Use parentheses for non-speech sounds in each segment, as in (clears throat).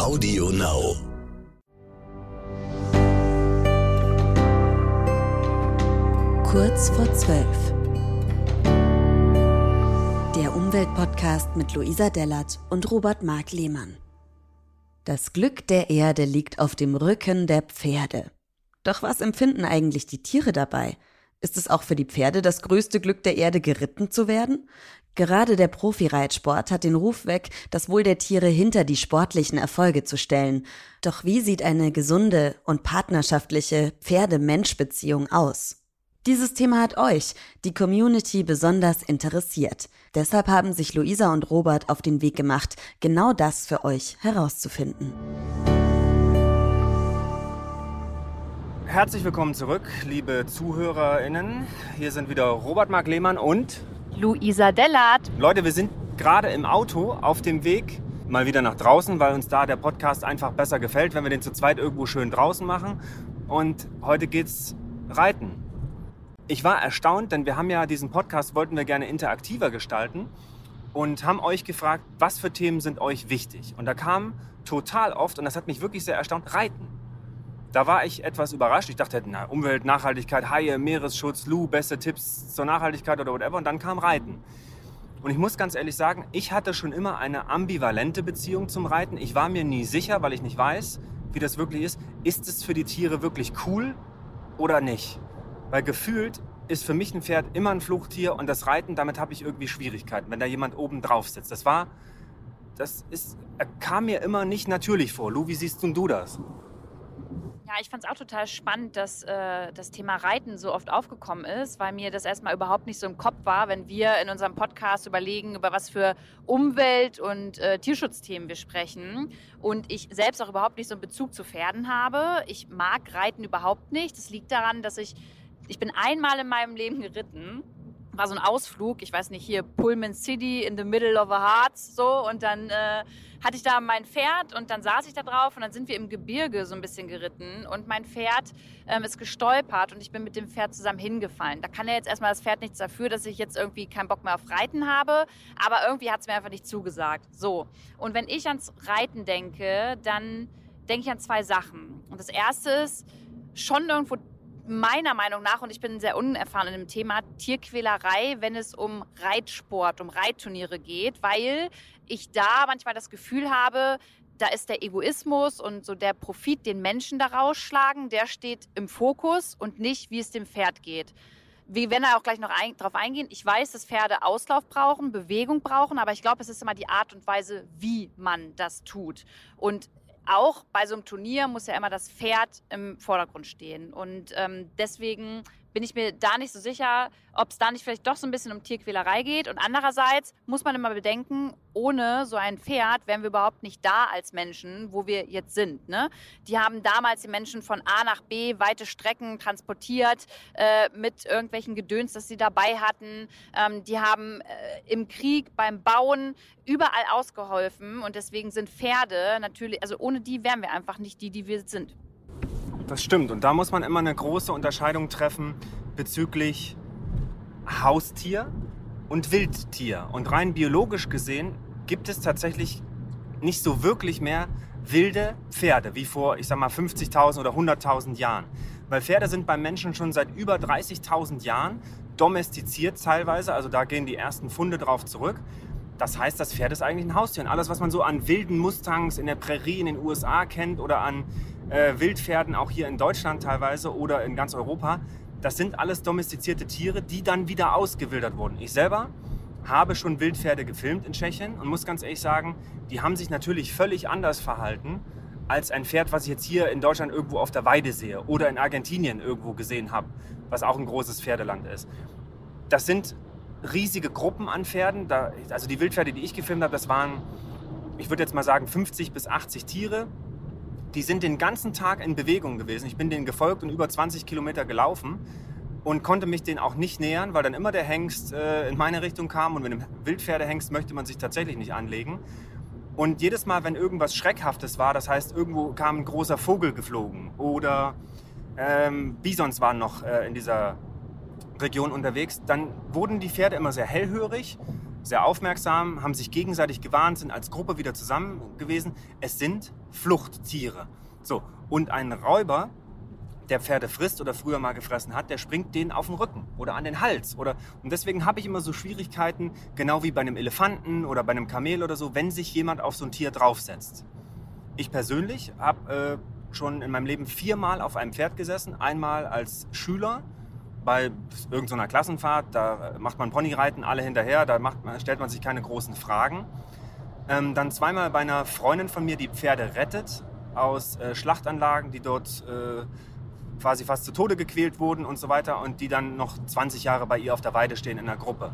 Audio Now. Kurz vor zwölf. Der Umweltpodcast mit Luisa Dellert und Robert Mark Lehmann. Das Glück der Erde liegt auf dem Rücken der Pferde. Doch was empfinden eigentlich die Tiere dabei? Ist es auch für die Pferde das größte Glück der Erde, geritten zu werden? Gerade der Profireitsport hat den Ruf weg, das Wohl der Tiere hinter die sportlichen Erfolge zu stellen. Doch wie sieht eine gesunde und partnerschaftliche Pferde-Mensch-Beziehung aus? Dieses Thema hat euch, die Community, besonders interessiert. Deshalb haben sich Luisa und Robert auf den Weg gemacht, genau das für euch herauszufinden. Herzlich willkommen zurück, liebe ZuhörerInnen. Hier sind wieder Robert Mark Lehmann und Luisa Dellert. Leute, wir sind gerade im Auto auf dem Weg mal wieder nach draußen, weil uns da der Podcast einfach besser gefällt, wenn wir den zu zweit irgendwo schön draußen machen. Und heute geht's reiten. Ich war erstaunt, denn wir haben ja diesen Podcast, wollten wir gerne interaktiver gestalten und haben euch gefragt, was für Themen sind euch wichtig. Und da kam total oft, und das hat mich wirklich sehr erstaunt, Reiten. Da war ich etwas überrascht. Ich dachte, na, Umwelt, Nachhaltigkeit, Haie, Meeresschutz, Lu, beste Tipps zur Nachhaltigkeit oder whatever. Und dann kam Reiten. Und ich muss ganz ehrlich sagen, ich hatte schon immer eine ambivalente Beziehung zum Reiten. Ich war mir nie sicher, weil ich nicht weiß, wie das wirklich ist. Ist es für die Tiere wirklich cool oder nicht? Weil gefühlt ist für mich ein Pferd immer ein Fluchttier und das Reiten, damit habe ich irgendwie Schwierigkeiten, wenn da jemand oben drauf sitzt. Das war, das ist, kam mir immer nicht natürlich vor. Lu, wie siehst du das? Ja, ich fand es auch total spannend, dass äh, das Thema Reiten so oft aufgekommen ist, weil mir das erstmal überhaupt nicht so im Kopf war, wenn wir in unserem Podcast überlegen, über was für Umwelt- und äh, Tierschutzthemen wir sprechen. Und ich selbst auch überhaupt nicht so einen Bezug zu Pferden habe. Ich mag Reiten überhaupt nicht. Das liegt daran, dass ich, ich bin einmal in meinem Leben geritten war so ein Ausflug, ich weiß nicht, hier Pullman City in the middle of a Hearts, so und dann äh, hatte ich da mein Pferd und dann saß ich da drauf und dann sind wir im Gebirge so ein bisschen geritten und mein Pferd ähm, ist gestolpert und ich bin mit dem Pferd zusammen hingefallen. Da kann ja jetzt erstmal das Pferd nichts dafür, dass ich jetzt irgendwie keinen Bock mehr auf Reiten habe, aber irgendwie hat es mir einfach nicht zugesagt. So, und wenn ich ans Reiten denke, dann denke ich an zwei Sachen. Und das erste ist, schon irgendwo meiner Meinung nach, und ich bin sehr unerfahren in dem Thema, Tierquälerei, wenn es um Reitsport, um Reitturniere geht, weil ich da manchmal das Gefühl habe, da ist der Egoismus und so der Profit, den Menschen daraus schlagen, der steht im Fokus und nicht, wie es dem Pferd geht. Wir werden da auch gleich noch ein, drauf eingehen. Ich weiß, dass Pferde Auslauf brauchen, Bewegung brauchen, aber ich glaube, es ist immer die Art und Weise, wie man das tut. Und auch bei so einem Turnier muss ja immer das Pferd im Vordergrund stehen. Und ähm, deswegen bin ich mir da nicht so sicher, ob es da nicht vielleicht doch so ein bisschen um Tierquälerei geht. Und andererseits muss man immer bedenken, ohne so ein Pferd wären wir überhaupt nicht da als Menschen, wo wir jetzt sind. Ne? Die haben damals die Menschen von A nach B weite Strecken transportiert äh, mit irgendwelchen Gedöns, das sie dabei hatten. Ähm, die haben äh, im Krieg, beim Bauen überall ausgeholfen. Und deswegen sind Pferde natürlich, also ohne die wären wir einfach nicht die, die wir sind. Das stimmt. Und da muss man immer eine große Unterscheidung treffen bezüglich Haustier und Wildtier. Und rein biologisch gesehen gibt es tatsächlich nicht so wirklich mehr wilde Pferde wie vor, ich sag mal, 50.000 oder 100.000 Jahren. Weil Pferde sind beim Menschen schon seit über 30.000 Jahren domestiziert teilweise, also da gehen die ersten Funde drauf zurück. Das heißt, das Pferd ist eigentlich ein Haustier. Und alles, was man so an wilden Mustangs in der Prärie in den USA kennt oder an äh, Wildpferden auch hier in Deutschland teilweise oder in ganz Europa. Das sind alles domestizierte Tiere, die dann wieder ausgewildert wurden. Ich selber habe schon Wildpferde gefilmt in Tschechien und muss ganz ehrlich sagen, die haben sich natürlich völlig anders verhalten als ein Pferd, was ich jetzt hier in Deutschland irgendwo auf der Weide sehe oder in Argentinien irgendwo gesehen habe, was auch ein großes Pferdeland ist. Das sind riesige Gruppen an Pferden. Also die Wildpferde, die ich gefilmt habe, das waren, ich würde jetzt mal sagen, 50 bis 80 Tiere die sind den ganzen Tag in Bewegung gewesen. Ich bin denen gefolgt und über 20 Kilometer gelaufen und konnte mich denen auch nicht nähern, weil dann immer der Hengst äh, in meine Richtung kam und mit einem Wildpferdehengst möchte man sich tatsächlich nicht anlegen. Und jedes Mal, wenn irgendwas Schreckhaftes war, das heißt, irgendwo kam ein großer Vogel geflogen oder ähm, Bisons waren noch äh, in dieser Region unterwegs, dann wurden die Pferde immer sehr hellhörig sehr aufmerksam, haben sich gegenseitig gewarnt, sind als Gruppe wieder zusammen gewesen. Es sind Fluchttiere. So, und ein Räuber, der Pferde frisst oder früher mal gefressen hat, der springt denen auf den Rücken oder an den Hals. Oder, und deswegen habe ich immer so Schwierigkeiten, genau wie bei einem Elefanten oder bei einem Kamel oder so, wenn sich jemand auf so ein Tier draufsetzt. Ich persönlich habe äh, schon in meinem Leben viermal auf einem Pferd gesessen. Einmal als Schüler bei irgendeiner Klassenfahrt, da macht man Ponyreiten, alle hinterher, da macht, stellt man sich keine großen Fragen. Ähm, dann zweimal bei einer Freundin von mir, die Pferde rettet aus äh, Schlachtanlagen, die dort äh, quasi fast zu Tode gequält wurden und so weiter und die dann noch 20 Jahre bei ihr auf der Weide stehen in der Gruppe.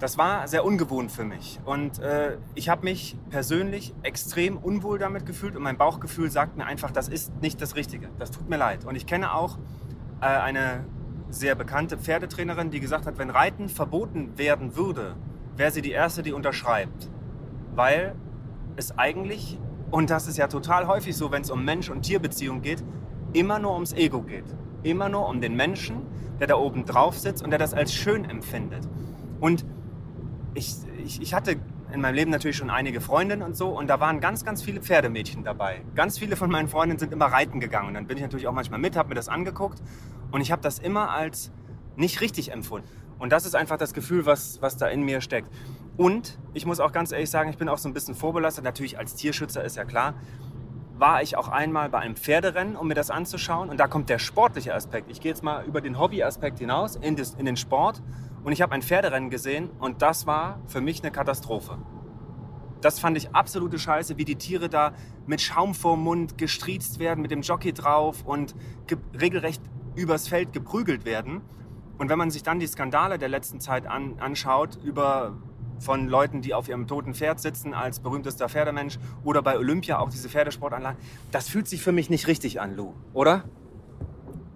Das war sehr ungewohnt für mich und äh, ich habe mich persönlich extrem unwohl damit gefühlt und mein Bauchgefühl sagt mir einfach, das ist nicht das Richtige. Das tut mir leid. Und ich kenne auch äh, eine sehr bekannte Pferdetrainerin, die gesagt hat, wenn Reiten verboten werden würde, wäre sie die Erste, die unterschreibt. Weil es eigentlich, und das ist ja total häufig so, wenn es um Mensch- und Tierbeziehungen geht, immer nur ums Ego geht. Immer nur um den Menschen, der da oben drauf sitzt und der das als schön empfindet. Und ich, ich, ich hatte in meinem Leben natürlich schon einige Freundinnen und so und da waren ganz, ganz viele Pferdemädchen dabei. Ganz viele von meinen Freundinnen sind immer reiten gegangen und dann bin ich natürlich auch manchmal mit, habe mir das angeguckt und ich habe das immer als nicht richtig empfunden. Und das ist einfach das Gefühl, was, was da in mir steckt. Und ich muss auch ganz ehrlich sagen, ich bin auch so ein bisschen vorbelastet. Natürlich als Tierschützer ist ja klar war ich auch einmal bei einem Pferderennen, um mir das anzuschauen. Und da kommt der sportliche Aspekt. Ich gehe jetzt mal über den Hobbyaspekt hinaus in, das, in den Sport. Und ich habe ein Pferderennen gesehen und das war für mich eine Katastrophe. Das fand ich absolute Scheiße, wie die Tiere da mit Schaum vorm Mund gestriezt werden, mit dem Jockey drauf und regelrecht übers Feld geprügelt werden. Und wenn man sich dann die Skandale der letzten Zeit an, anschaut über von Leuten, die auf ihrem toten Pferd sitzen als berühmtester Pferdemensch oder bei Olympia auch diese Pferdesportanlagen. Das fühlt sich für mich nicht richtig an, Lou, oder?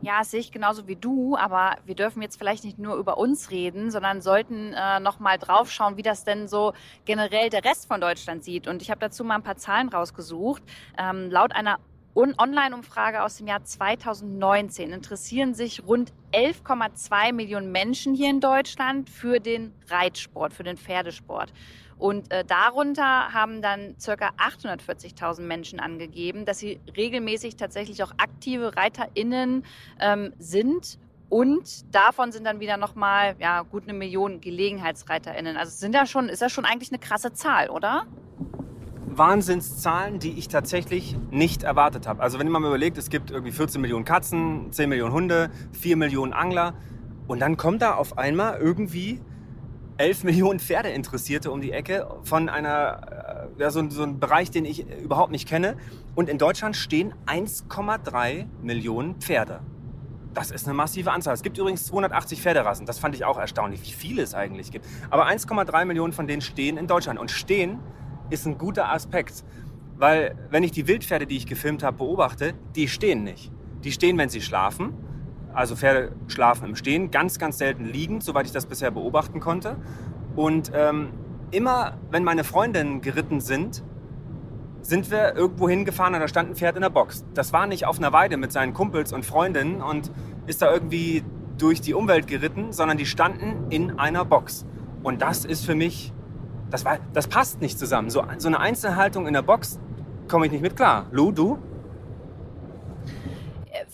Ja, sehe ich genauso wie du, aber wir dürfen jetzt vielleicht nicht nur über uns reden, sondern sollten äh, noch mal drauf schauen, wie das denn so generell der Rest von Deutschland sieht. Und ich habe dazu mal ein paar Zahlen rausgesucht. Ähm, laut einer Online-Umfrage aus dem Jahr 2019 interessieren sich rund 11,2 Millionen Menschen hier in Deutschland für den Reitsport, für den Pferdesport. Und äh, darunter haben dann ca. 840.000 Menschen angegeben, dass sie regelmäßig tatsächlich auch aktive ReiterInnen ähm, sind. Und davon sind dann wieder nochmal ja, gut eine Million GelegenheitsreiterInnen. Also sind da schon, ist das schon eigentlich eine krasse Zahl, oder? Wahnsinnszahlen, die ich tatsächlich nicht erwartet habe. Also wenn man mal überlegt, es gibt irgendwie 14 Millionen Katzen, 10 Millionen Hunde, 4 Millionen Angler und dann kommt da auf einmal irgendwie 11 Millionen Pferdeinteressierte um die Ecke von einer, äh, ja, so, so einem Bereich, den ich überhaupt nicht kenne. Und in Deutschland stehen 1,3 Millionen Pferde. Das ist eine massive Anzahl. Es gibt übrigens 280 Pferderassen. Das fand ich auch erstaunlich, wie viele es eigentlich gibt. Aber 1,3 Millionen von denen stehen in Deutschland. Und stehen ist ein guter Aspekt. Weil wenn ich die Wildpferde, die ich gefilmt habe, beobachte, die stehen nicht. Die stehen, wenn sie schlafen. Also Pferde schlafen im Stehen, ganz, ganz selten liegend, soweit ich das bisher beobachten konnte. Und ähm, immer, wenn meine Freundinnen geritten sind, sind wir irgendwo hingefahren und da stand ein Pferd in der Box. Das war nicht auf einer Weide mit seinen Kumpels und Freundinnen und ist da irgendwie durch die Umwelt geritten, sondern die standen in einer Box. Und das ist für mich das, war, das passt nicht zusammen. So, so eine Einzelhaltung in der Box komme ich nicht mit klar. Lou, du?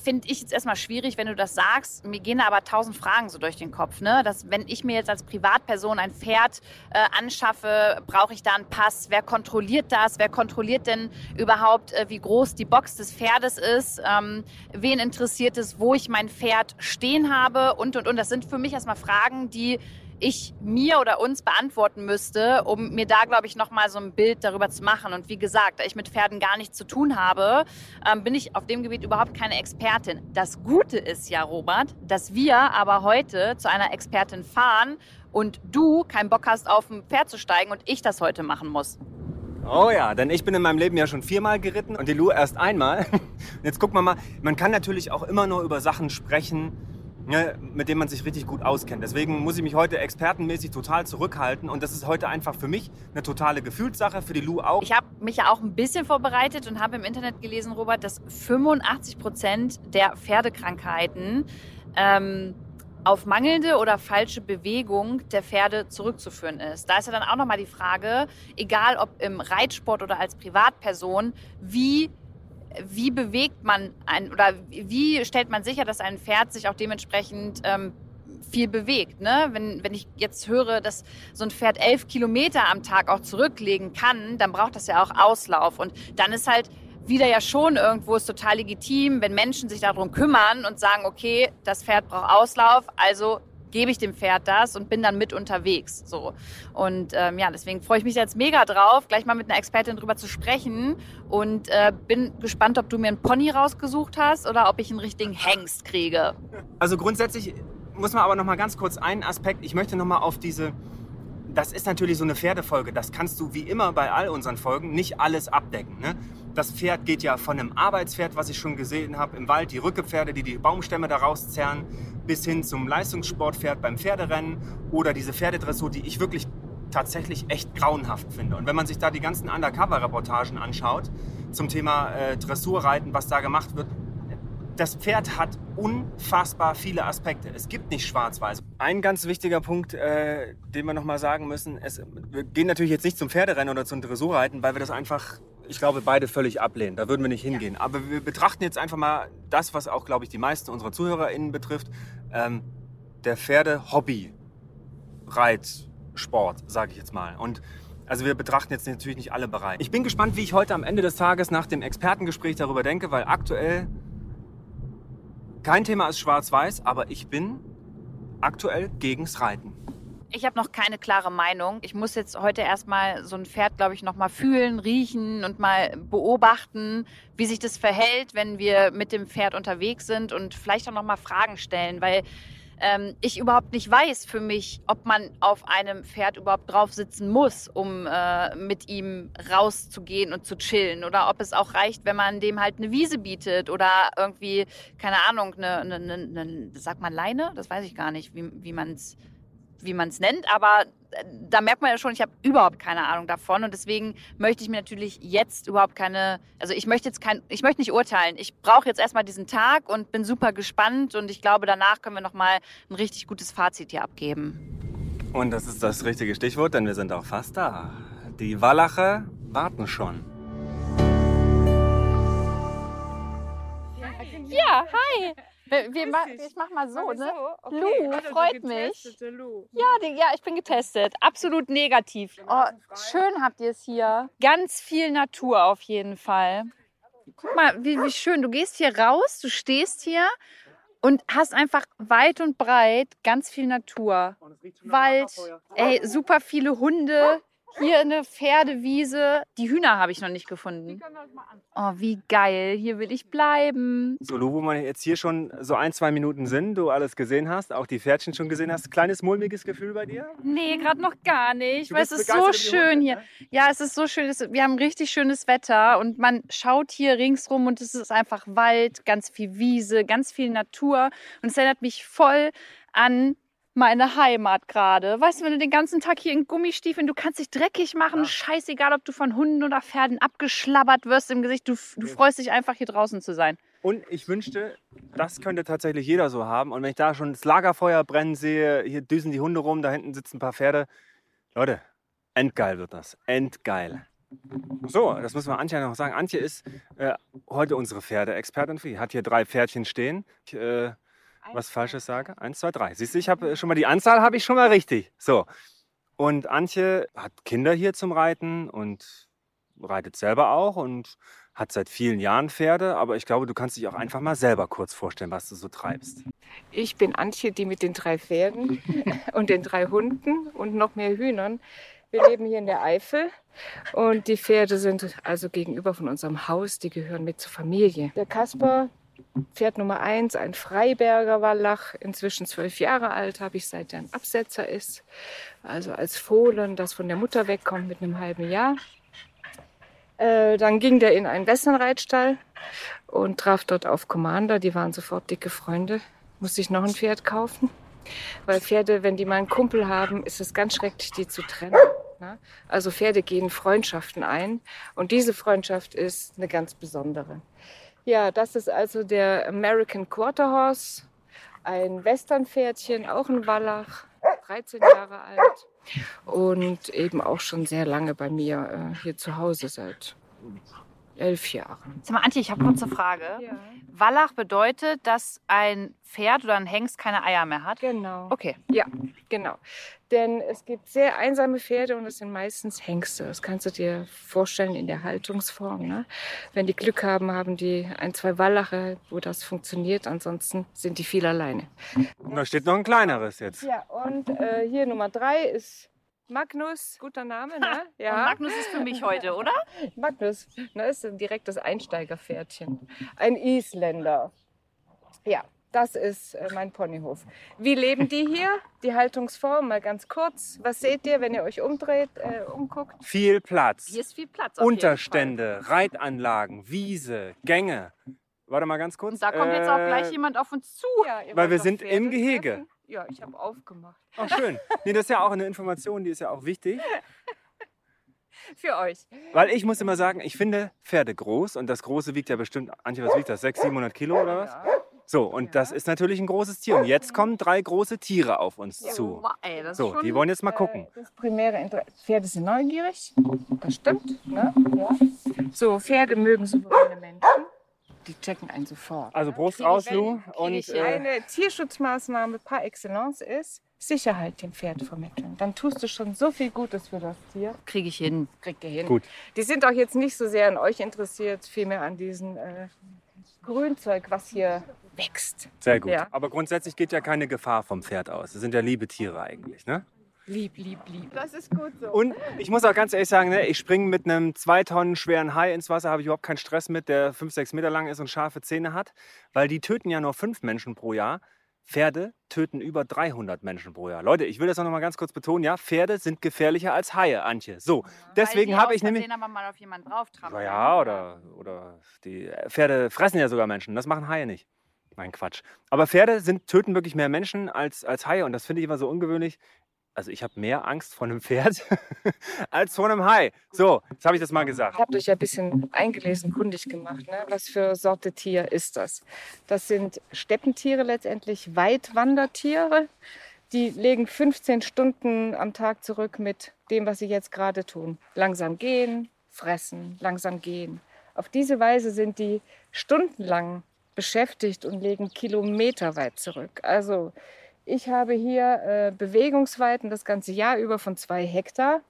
Finde ich jetzt erstmal schwierig, wenn du das sagst. Mir gehen da aber tausend Fragen so durch den Kopf. Ne? Dass, wenn ich mir jetzt als Privatperson ein Pferd äh, anschaffe, brauche ich da einen Pass? Wer kontrolliert das? Wer kontrolliert denn überhaupt, äh, wie groß die Box des Pferdes ist? Ähm, wen interessiert es, wo ich mein Pferd stehen habe? Und, und, und. Das sind für mich erstmal Fragen, die ich mir oder uns beantworten müsste, um mir da, glaube ich, nochmal so ein Bild darüber zu machen. Und wie gesagt, da ich mit Pferden gar nichts zu tun habe, ähm, bin ich auf dem Gebiet überhaupt keine Expertin. Das Gute ist ja, Robert, dass wir aber heute zu einer Expertin fahren und du keinen Bock hast, auf ein Pferd zu steigen und ich das heute machen muss. Oh ja, denn ich bin in meinem Leben ja schon viermal geritten und die Lu erst einmal. (laughs) Jetzt gucken wir mal, man kann natürlich auch immer nur über Sachen sprechen, Ne, mit dem man sich richtig gut auskennt. Deswegen muss ich mich heute expertenmäßig total zurückhalten und das ist heute einfach für mich eine totale Gefühlssache, für die Lou auch. Ich habe mich ja auch ein bisschen vorbereitet und habe im Internet gelesen, Robert, dass 85 Prozent der Pferdekrankheiten ähm, auf mangelnde oder falsche Bewegung der Pferde zurückzuführen ist. Da ist ja dann auch nochmal die Frage, egal ob im Reitsport oder als Privatperson, wie wie bewegt man ein oder wie stellt man sicher, dass ein Pferd sich auch dementsprechend ähm, viel bewegt. Ne? Wenn, wenn ich jetzt höre, dass so ein Pferd elf Kilometer am Tag auch zurücklegen kann, dann braucht das ja auch Auslauf. Und dann ist halt wieder ja schon irgendwo ist total legitim, wenn Menschen sich darum kümmern und sagen, okay, das Pferd braucht Auslauf, also gebe ich dem Pferd das und bin dann mit unterwegs. So. Und ähm, ja, deswegen freue ich mich jetzt mega drauf, gleich mal mit einer Expertin drüber zu sprechen und äh, bin gespannt, ob du mir einen Pony rausgesucht hast oder ob ich einen richtigen Hengst kriege. Also grundsätzlich muss man aber noch mal ganz kurz einen Aspekt, ich möchte noch mal auf diese das ist natürlich so eine Pferdefolge. Das kannst du wie immer bei all unseren Folgen nicht alles abdecken. Ne? Das Pferd geht ja von einem Arbeitspferd, was ich schon gesehen habe im Wald, die Rückepferde, die die Baumstämme da rauszerren, bis hin zum Leistungssportpferd beim Pferderennen oder diese Pferdedressur, die ich wirklich tatsächlich echt grauenhaft finde. Und wenn man sich da die ganzen Undercover-Reportagen anschaut zum Thema äh, Dressurreiten, was da gemacht wird, das Pferd hat unfassbar viele Aspekte. Es gibt nicht schwarz-weiß. Ein ganz wichtiger Punkt, äh, den wir noch mal sagen müssen, es, wir gehen natürlich jetzt nicht zum Pferderennen oder zum Dressurreiten, weil wir das einfach, ich glaube, beide völlig ablehnen. Da würden wir nicht hingehen. Ja. Aber wir betrachten jetzt einfach mal das, was auch, glaube ich, die meisten unserer ZuhörerInnen betrifft. Ähm, der Pferde-Hobby-Reitsport, sage ich jetzt mal. Und also wir betrachten jetzt natürlich nicht alle Bereiche. Ich bin gespannt, wie ich heute am Ende des Tages nach dem Expertengespräch darüber denke, weil aktuell kein Thema ist schwarz-weiß, aber ich bin aktuell gegens Reiten. Ich habe noch keine klare Meinung. Ich muss jetzt heute erstmal so ein Pferd, glaube ich, noch mal fühlen, riechen und mal beobachten, wie sich das verhält, wenn wir mit dem Pferd unterwegs sind und vielleicht auch noch mal Fragen stellen, weil ähm, ich überhaupt nicht weiß für mich, ob man auf einem Pferd überhaupt drauf sitzen muss, um äh, mit ihm rauszugehen und zu chillen. Oder ob es auch reicht, wenn man dem halt eine Wiese bietet oder irgendwie, keine Ahnung, eine, eine, eine, eine sagt man Leine? Das weiß ich gar nicht, wie, wie man es wie man es nennt, aber äh, da merkt man ja schon, ich habe überhaupt keine Ahnung davon und deswegen möchte ich mir natürlich jetzt überhaupt keine, also ich möchte jetzt kein, ich möchte nicht urteilen. Ich brauche jetzt erstmal diesen Tag und bin super gespannt und ich glaube, danach können wir nochmal ein richtig gutes Fazit hier abgeben. Und das ist das richtige Stichwort, denn wir sind auch fast da. Die Wallache warten schon. Ja, hi. Wir, ma ich mach mal so, ne? Okay. Lou, also, freut mich. Lou. Ja, die, ja, ich bin getestet. Absolut negativ. Oh, schön habt ihr es hier. Ganz viel Natur auf jeden Fall. Guck mal, wie, wie schön. Du gehst hier raus, du stehst hier und hast einfach weit und breit ganz viel Natur. Wald, ey, super viele Hunde, hier eine Pferdewiese. Die Hühner habe ich noch nicht gefunden. Oh, wie geil. Hier will ich bleiben. So, Lu, wo wir jetzt hier schon so ein, zwei Minuten sind, du alles gesehen hast, auch die Pferdchen schon gesehen hast. Kleines mulmiges Gefühl bei dir? Nee, gerade noch gar nicht. Weil es ist so schön hier. Ja, es ist so schön. Wir haben richtig schönes Wetter und man schaut hier ringsrum und es ist einfach Wald, ganz viel Wiese, ganz viel Natur. Und es erinnert mich voll an meine Heimat gerade. Weißt du, wenn du den ganzen Tag hier in Gummistiefeln, du kannst dich dreckig machen, ja. scheißegal, ob du von Hunden oder Pferden abgeschlabbert wirst im Gesicht, du, du freust dich einfach hier draußen zu sein. Und ich wünschte, das könnte tatsächlich jeder so haben. Und wenn ich da schon das Lagerfeuer brennen sehe, hier düsen die Hunde rum, da hinten sitzen ein paar Pferde. Leute, endgeil wird das. Endgeil. So, das muss man Antje noch sagen. Antje ist äh, heute unsere Pferdeexpertin. Die hat hier drei Pferdchen stehen. Ich, äh, was Falsches sage. Eins, zwei, drei. Siehst du, ich habe schon mal die Anzahl habe ich schon mal richtig. So. Und Antje hat Kinder hier zum Reiten und reitet selber auch und hat seit vielen Jahren Pferde, aber ich glaube, du kannst dich auch einfach mal selber kurz vorstellen, was du so treibst. Ich bin Antje, die mit den drei Pferden (laughs) und den drei Hunden und noch mehr Hühnern. Wir leben hier in der Eifel und die Pferde sind also gegenüber von unserem Haus, die gehören mit zur Familie. Der Kasper, Pferd Nummer eins, ein Freiberger Wallach, inzwischen zwölf Jahre alt, habe ich seit er ein Absetzer ist. Also als Fohlen, das von der Mutter wegkommt mit einem halben Jahr. Äh, dann ging der in einen Westernreitstall und traf dort auf Commander. Die waren sofort dicke Freunde. Musste ich noch ein Pferd kaufen. Weil Pferde, wenn die mal einen Kumpel haben, ist es ganz schrecklich, die zu trennen. Ne? Also Pferde gehen Freundschaften ein und diese Freundschaft ist eine ganz besondere. Ja, das ist also der American Quarter Horse, ein Westernpferdchen, auch ein Wallach, 13 Jahre alt. Und eben auch schon sehr lange bei mir äh, hier zu Hause seit elf Jahren. Sag mal, Antje, ich habe kurz eine Frage. Ja, Wallach bedeutet, dass ein Pferd oder ein Hengst keine Eier mehr hat? genau. Okay. Ja, genau. Denn es gibt sehr einsame Pferde und es sind meistens Hengste. Das kannst du dir vorstellen in der Haltungsform. Ne? Wenn die Glück haben, haben die ein, zwei Wallache, wo das funktioniert. Ansonsten sind die viel alleine. Und da steht noch ein kleineres jetzt. Ja, und äh, hier Nummer drei ist Magnus. Guter Name, ne? (laughs) Und Magnus ist für mich heute, oder? (laughs) Magnus, ne, ist direkt das Einsteigerpferdchen. Ein Isländer. Ja, das ist äh, mein Ponyhof. Wie leben die hier? Die Haltungsform, mal ganz kurz. Was seht ihr, wenn ihr euch umdreht, äh, umguckt? Viel Platz. Hier ist viel Platz. Unterstände, Reitanlagen, Wiese, Gänge. Warte mal ganz kurz. Fall. Da kommt jetzt auch Äh, gleich jemand auf uns zu. Ja, Weil wir sind im Gehege. treffen? Ja, ich habe aufgemacht. Oh, schön. Nee, das ist ja auch eine Information, die ist ja auch wichtig. (laughs) Für euch. Weil ich muss immer sagen, ich finde Pferde groß und das Große wiegt ja bestimmt, Antje, was wiegt das? 600, 700 Kilo oder was? Ja. So, und das ist natürlich ein großes Tier. Und jetzt kommen drei große Tiere auf uns zu. Wow, ey, So, schon die wollen jetzt mal gucken. Äh, Das primäre Interesse. Pferde sind neugierig. Das stimmt. Ne? Ja. So, Pferde mögen souveräne Menschen. Die checken einen sofort. Also Brust raus, hin? Lu. Und äh, Eine Tierschutzmaßnahme par excellence ist Sicherheit dem Pferd vermitteln. Dann tust du schon so viel Gutes für das Tier. kriege ich hin. Kriegt ihr hin. Gut. Die sind auch jetzt nicht so sehr an euch interessiert, vielmehr an diesem äh, Grünzeug, was hier wächst. sehr gut. Ja. Aber grundsätzlich geht ja keine Gefahr vom Pferd aus. Das sind ja liebe Tiere eigentlich, ne? Lieb, lieb, lieb. Das ist gut so. Und ich muss auch ganz ehrlich sagen, ne, ich springe mit einem zwei Tonnen schweren Hai ins Wasser, habe ich überhaupt keinen Stress mit, der fünf, sechs Meter lang ist und scharfe Zähne hat, weil die töten ja nur fünf Menschen pro Jahr. Pferde töten über 300 Menschen pro Jahr. Leute, ich will das auch noch mal ganz kurz betonen. Ja, Pferde sind gefährlicher als Haie, Antje. So, deswegen habe ich nämlich. aber mal auf jemanden drauf ja, oder, oder die Pferde fressen ja sogar Menschen. Das machen Haie nicht. Nein, Quatsch. Aber Pferde sind, töten wirklich mehr Menschen als, als Haie und das finde ich immer so ungewöhnlich. Also ich habe mehr Angst vor einem Pferd (laughs) als vor einem Hai. So, jetzt habe ich das mal gesagt. Ihr habt euch ja ein bisschen eingelesen, kundig gemacht. Ne? Was für Sorte Tier ist das? Das sind Steppentiere letztendlich, Weitwandertiere. Die legen 15 Stunden am Tag zurück mit dem, was sie jetzt gerade tun. Langsam gehen, fressen, langsam gehen. Auf diese Weise sind die stundenlang beschäftigt und legen kilometerweit zurück. Also ich habe hier äh, Bewegungsweiten das ganze Jahr über von zwei Hektar.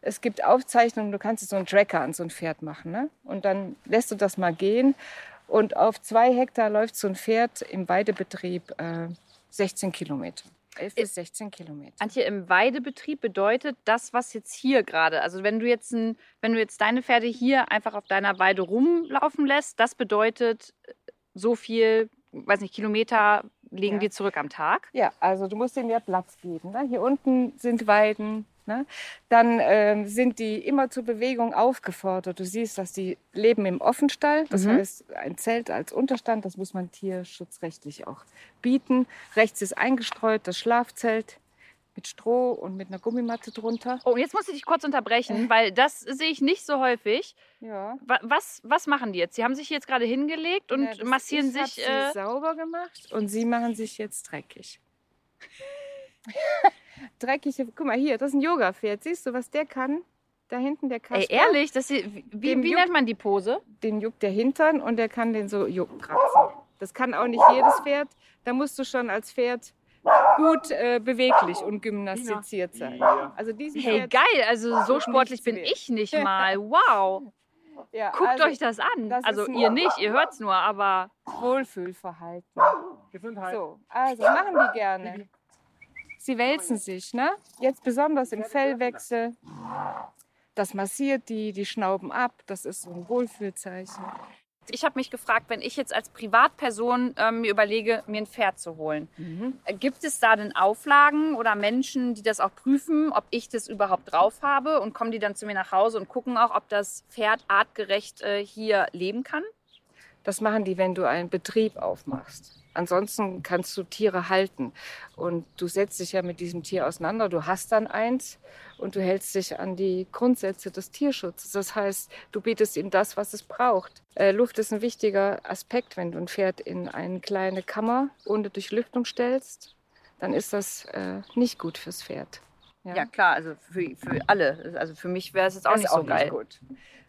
Es gibt Aufzeichnungen, du kannst jetzt so einen Tracker an so ein Pferd machen. Ne? Und dann lässt du das mal gehen. Und auf zwei Hektar läuft so ein Pferd im Weidebetrieb äh, 16 Kilometer. 11 bis 16 Kilometer. Antje, im Weidebetrieb bedeutet das, was jetzt hier gerade, also wenn du jetzt ein, wenn du jetzt deine Pferde hier einfach auf deiner Weide rumlaufen lässt, das bedeutet äh, so viel, weiß nicht, Kilometer legen Ja. wir zurück am Tag. Ja, also du musst denen ja Platz geben. Ne? Hier unten sind Weiden. Ne? Dann ähm, sind die immer zur Bewegung aufgefordert. Du siehst, dass die leben im Offenstall. Das Mhm. heißt, ein Zelt als Unterstand, das muss man tierschutzrechtlich auch bieten. Rechts ist eingestreut das Schlafzelt mit Stroh und mit einer Gummimatte drunter. Oh, und jetzt muss ich dich kurz unterbrechen, weil das sehe ich nicht so häufig. Ja. Wa- Was, was machen die jetzt? Sie haben sich jetzt gerade hingelegt und Ja, massieren ich sich. sie Äh, sauber gemacht und sie machen sich jetzt dreckig. (laughs) Dreckige, guck mal hier, das ist ein Yoga-Pferd. Siehst du, was der kann? Da hinten der Kasper. ey, ehrlich, das wie, wie juckt- nennt man die Pose? Den juckt der Hintern und der kann den so jucken, kratzen. Das kann auch nicht jedes Pferd. Da musst du schon als Pferd gut äh, beweglich und gymnastiziert sein. Also diesen Hey, Pferd, geil, also so sportlich bin ich nicht (laughs) mal. Wow. ja, Guckt also euch das an. das also ihr nicht, ihr hört's nur, aber Wohlfühlverhalten. Gesundheit. So, also machen die gerne. Sie wälzen sich, ne? Jetzt besonders im Fellwechsel. Das massiert die, die schnauben ab. Das ist so ein Wohlfühlzeichen. Ich habe mich gefragt, wenn ich jetzt als Privatperson ähm, mir überlege, mir ein Pferd zu holen, äh, gibt es da denn Auflagen oder Menschen, die das auch prüfen, ob ich das überhaupt drauf habe und kommen die dann zu mir nach Hause und gucken auch, ob das Pferd artgerecht äh, hier leben kann? Das machen die, wenn du einen Betrieb aufmachst. Ansonsten kannst du Tiere halten. Und du setzt dich ja mit diesem Tier auseinander. Du hast dann eins und du hältst dich an die Grundsätze des Tierschutzes. Das heißt, du bietest ihm das, was es braucht. Äh, Luft ist ein wichtiger Aspekt. Wenn du ein Pferd in eine kleine Kammer ohne Durchlüftung stellst, dann ist das äh, nicht gut fürs Pferd. Ja, klar, also für, für alle. Also für mich wäre es jetzt auch Das nicht so geil. gut.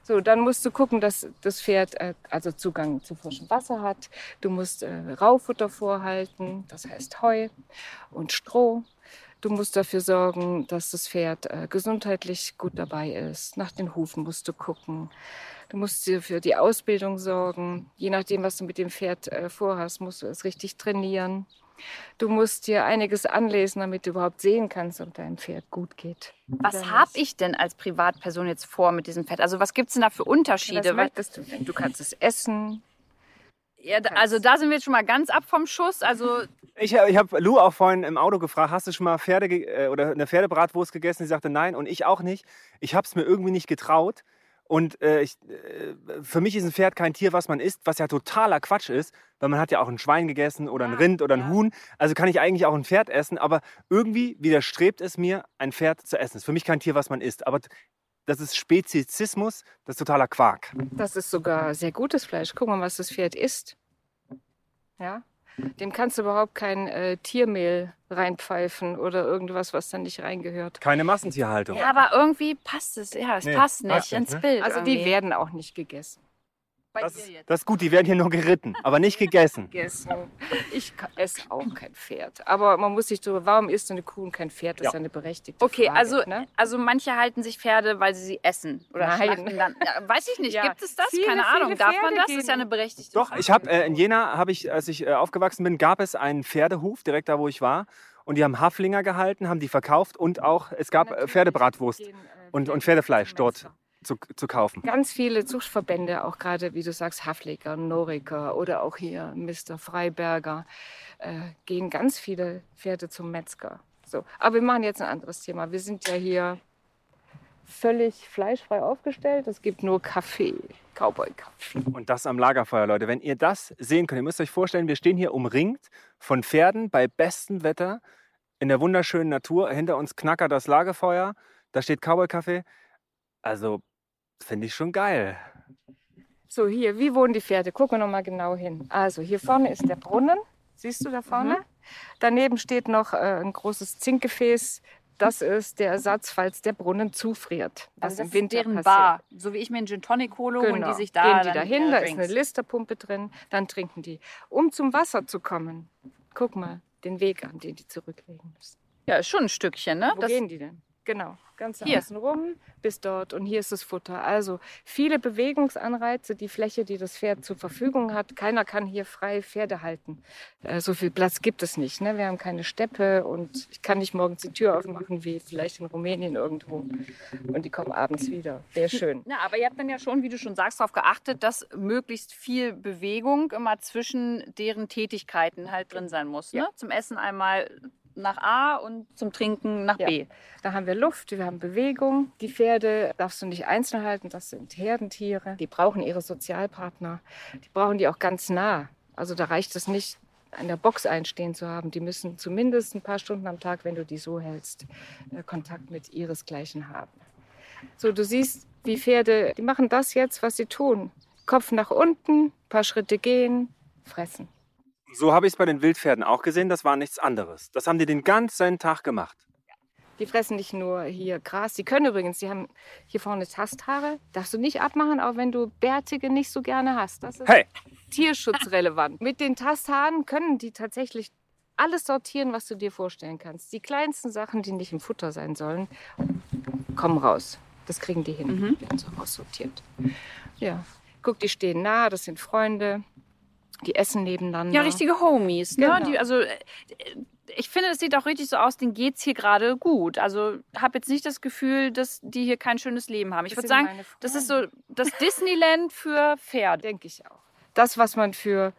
So, dann musst du gucken, dass das Pferd äh, also Zugang zu frischem Wasser hat. Du musst äh, Raufutter vorhalten, das heißt Heu und Stroh. Du musst dafür sorgen, dass das Pferd äh, gesundheitlich gut dabei ist. Nach den Hufen musst du gucken. Du musst dir für die Ausbildung sorgen. Je nachdem, was du mit dem Pferd äh, vorhast, musst du es richtig trainieren. Du musst dir einiges anlesen, damit du überhaupt sehen kannst, ob deinem Pferd gut geht. Was habe ich denn als Privatperson jetzt vor mit diesem Fett? Also was gibt es denn da für Ja, Unterschiede? Weil- möchtest du denn? Du kannst es essen. ja, da- also da sind wir jetzt schon mal ganz ab vom Schuss. Also Ich, ich habe Lou auch vorhin im Auto gefragt, hast du schon mal Pferde äh, oder eine Pferdebratwurst gegessen? Sie sagte nein und ich auch nicht. Ich habe es mir irgendwie nicht getraut. Und äh, ich, äh, für mich ist ein Pferd kein Tier, was man isst, was ja totaler Quatsch ist, weil man hat ja auch ein Schwein gegessen oder ein Rind oder ein. Huhn. Also kann ich eigentlich auch ein Pferd essen, aber irgendwie widerstrebt es mir, ein Pferd zu essen. Ist für mich kein Tier, was man isst. Aber das ist Spezizismus, das ist totaler Quark. Das ist sogar sehr gutes Fleisch. Guck mal, was das Pferd isst. Ja? Dem kannst du überhaupt kein äh, Tiermehl reinpfeifen oder irgendwas, was da nicht reingehört. Keine Massentierhaltung. ja, aber irgendwie passt es. Ja, es Nee, passt nicht passt nicht, ins ne? Bild. Also die irgendwie. werden auch nicht gegessen. Bei Das, dir jetzt. das ist gut, die werden hier nur geritten, aber nicht gegessen. gegessen. Ich esse auch kein Pferd. Aber man muss sich darüber, warum isst eine Kuh und kein Pferd? Das Ja. ist eine berechtigte Okay, Frage. also, ne? also manche halten sich Pferde, weil sie sie essen oder Nein. dann. Ja, weiß ich nicht, Ja, gibt es das? viele, Keine Ahnung. Darf man das? gehen- ist ja eine berechtigte Doch, Frage. ich habe äh, in Jena, habe ich, als ich äh, aufgewachsen bin, gab es einen Pferdehof direkt da, wo ich war. Und die haben Haflinger gehalten, haben die verkauft und auch es gab äh, Natürlich Pferdebratwurst gehen, äh, und, und Pferde Pferdefleisch dort. Zu, zu kaufen. Ganz viele Zuchtverbände, auch gerade, wie du sagst, Hafliger, Noriker oder auch hier Mr. Freiberger, äh, gehen ganz viele Pferde zum Metzger. So. Aber wir machen jetzt ein anderes Thema. Wir sind ja hier völlig fleischfrei aufgestellt. Es gibt nur Kaffee, Cowboy-Kaffee. Und das am Lagerfeuer, Leute. Wenn ihr das sehen könnt, ihr müsst euch vorstellen, wir stehen hier umringt von Pferden bei bestem Wetter in der wunderschönen Natur. Hinter uns knackert das Lagerfeuer, da steht Cowboy-Kaffee. Also, finde ich schon geil. So, hier, wie wohnen die Pferde? Gucken wir noch mal genau hin. Also, hier vorne ist der Brunnen. Siehst du da vorne? Daneben steht noch äh, ein großes Zinkgefäß. Das ist der Ersatz, falls der Brunnen zufriert. was also das im Winter ist deren passiert. Bar. So wie ich mir einen Gin Tonic hole, holen Genau. die sich da Gehen die dahin, ihre da ist eine. Listerpumpe drin, dann trinken die. Um zum Wasser zu kommen, guck mal den Weg an, den die zurücklegen müssen. Ja, ist schon ein Stückchen, ne? Wo Das, gehen die denn? Genau, ganz Hier. außen rum bis dort und hier ist das Futter. Also viele Bewegungsanreize, die Fläche, die das Pferd zur Verfügung hat. Keiner kann hier frei Pferde halten. Äh, so viel Platz gibt es nicht. Ne? Wir haben keine Steppe und ich kann nicht morgens die Tür aufmachen, wie vielleicht in Rumänien irgendwo. Und die kommen abends wieder. Wäre schön. Ja, aber ihr habt dann ja schon, wie du schon sagst, darauf geachtet, dass möglichst viel Bewegung immer zwischen deren Tätigkeiten halt drin sein muss. Ne? Ja. Zum Essen einmal nach A und zum Trinken nach Ja. B. Da haben wir Luft, wir haben Bewegung. Die Pferde darfst du nicht einzeln halten, das sind Herdentiere. Die brauchen ihre Sozialpartner. Die brauchen die auch ganz nah. Also da reicht es nicht, an der Box einstehen zu haben. Die müssen zumindest ein paar Stunden am Tag, wenn du die so hältst, äh, Kontakt mit ihresgleichen haben. So, du siehst, wie Pferde, die machen das jetzt, was sie tun. Kopf nach unten, paar Schritte gehen, fressen. So habe ich es bei den Wildpferden auch gesehen, das war nichts anderes. Das haben die den ganzen Tag gemacht. Die fressen nicht nur hier Gras. Die können übrigens, die haben hier vorne Tasthaare. Darfst du nicht abmachen, auch wenn du Bärtige nicht so gerne hast. Das ist Hey, tierschutzrelevant. Mit den Tasthaaren können die tatsächlich alles sortieren, was du dir vorstellen kannst. Die kleinsten Sachen, die nicht im Futter sein sollen, kommen raus. Das kriegen die hin. Mhm. Werden so aussortiert. Ja. Guck, die stehen nah, das sind Freunde. Die essen nebeneinander. Ja, richtige Homies. Ne? Genau. Die, also, äh, ich finde, es sieht auch richtig so aus, denen geht es hier gerade gut. Also, habe jetzt nicht das Gefühl, dass die hier kein schönes Leben haben. Ich würde sagen, das ist so das Disneyland für (laughs) Pferde. Denke ich auch. Das, was man für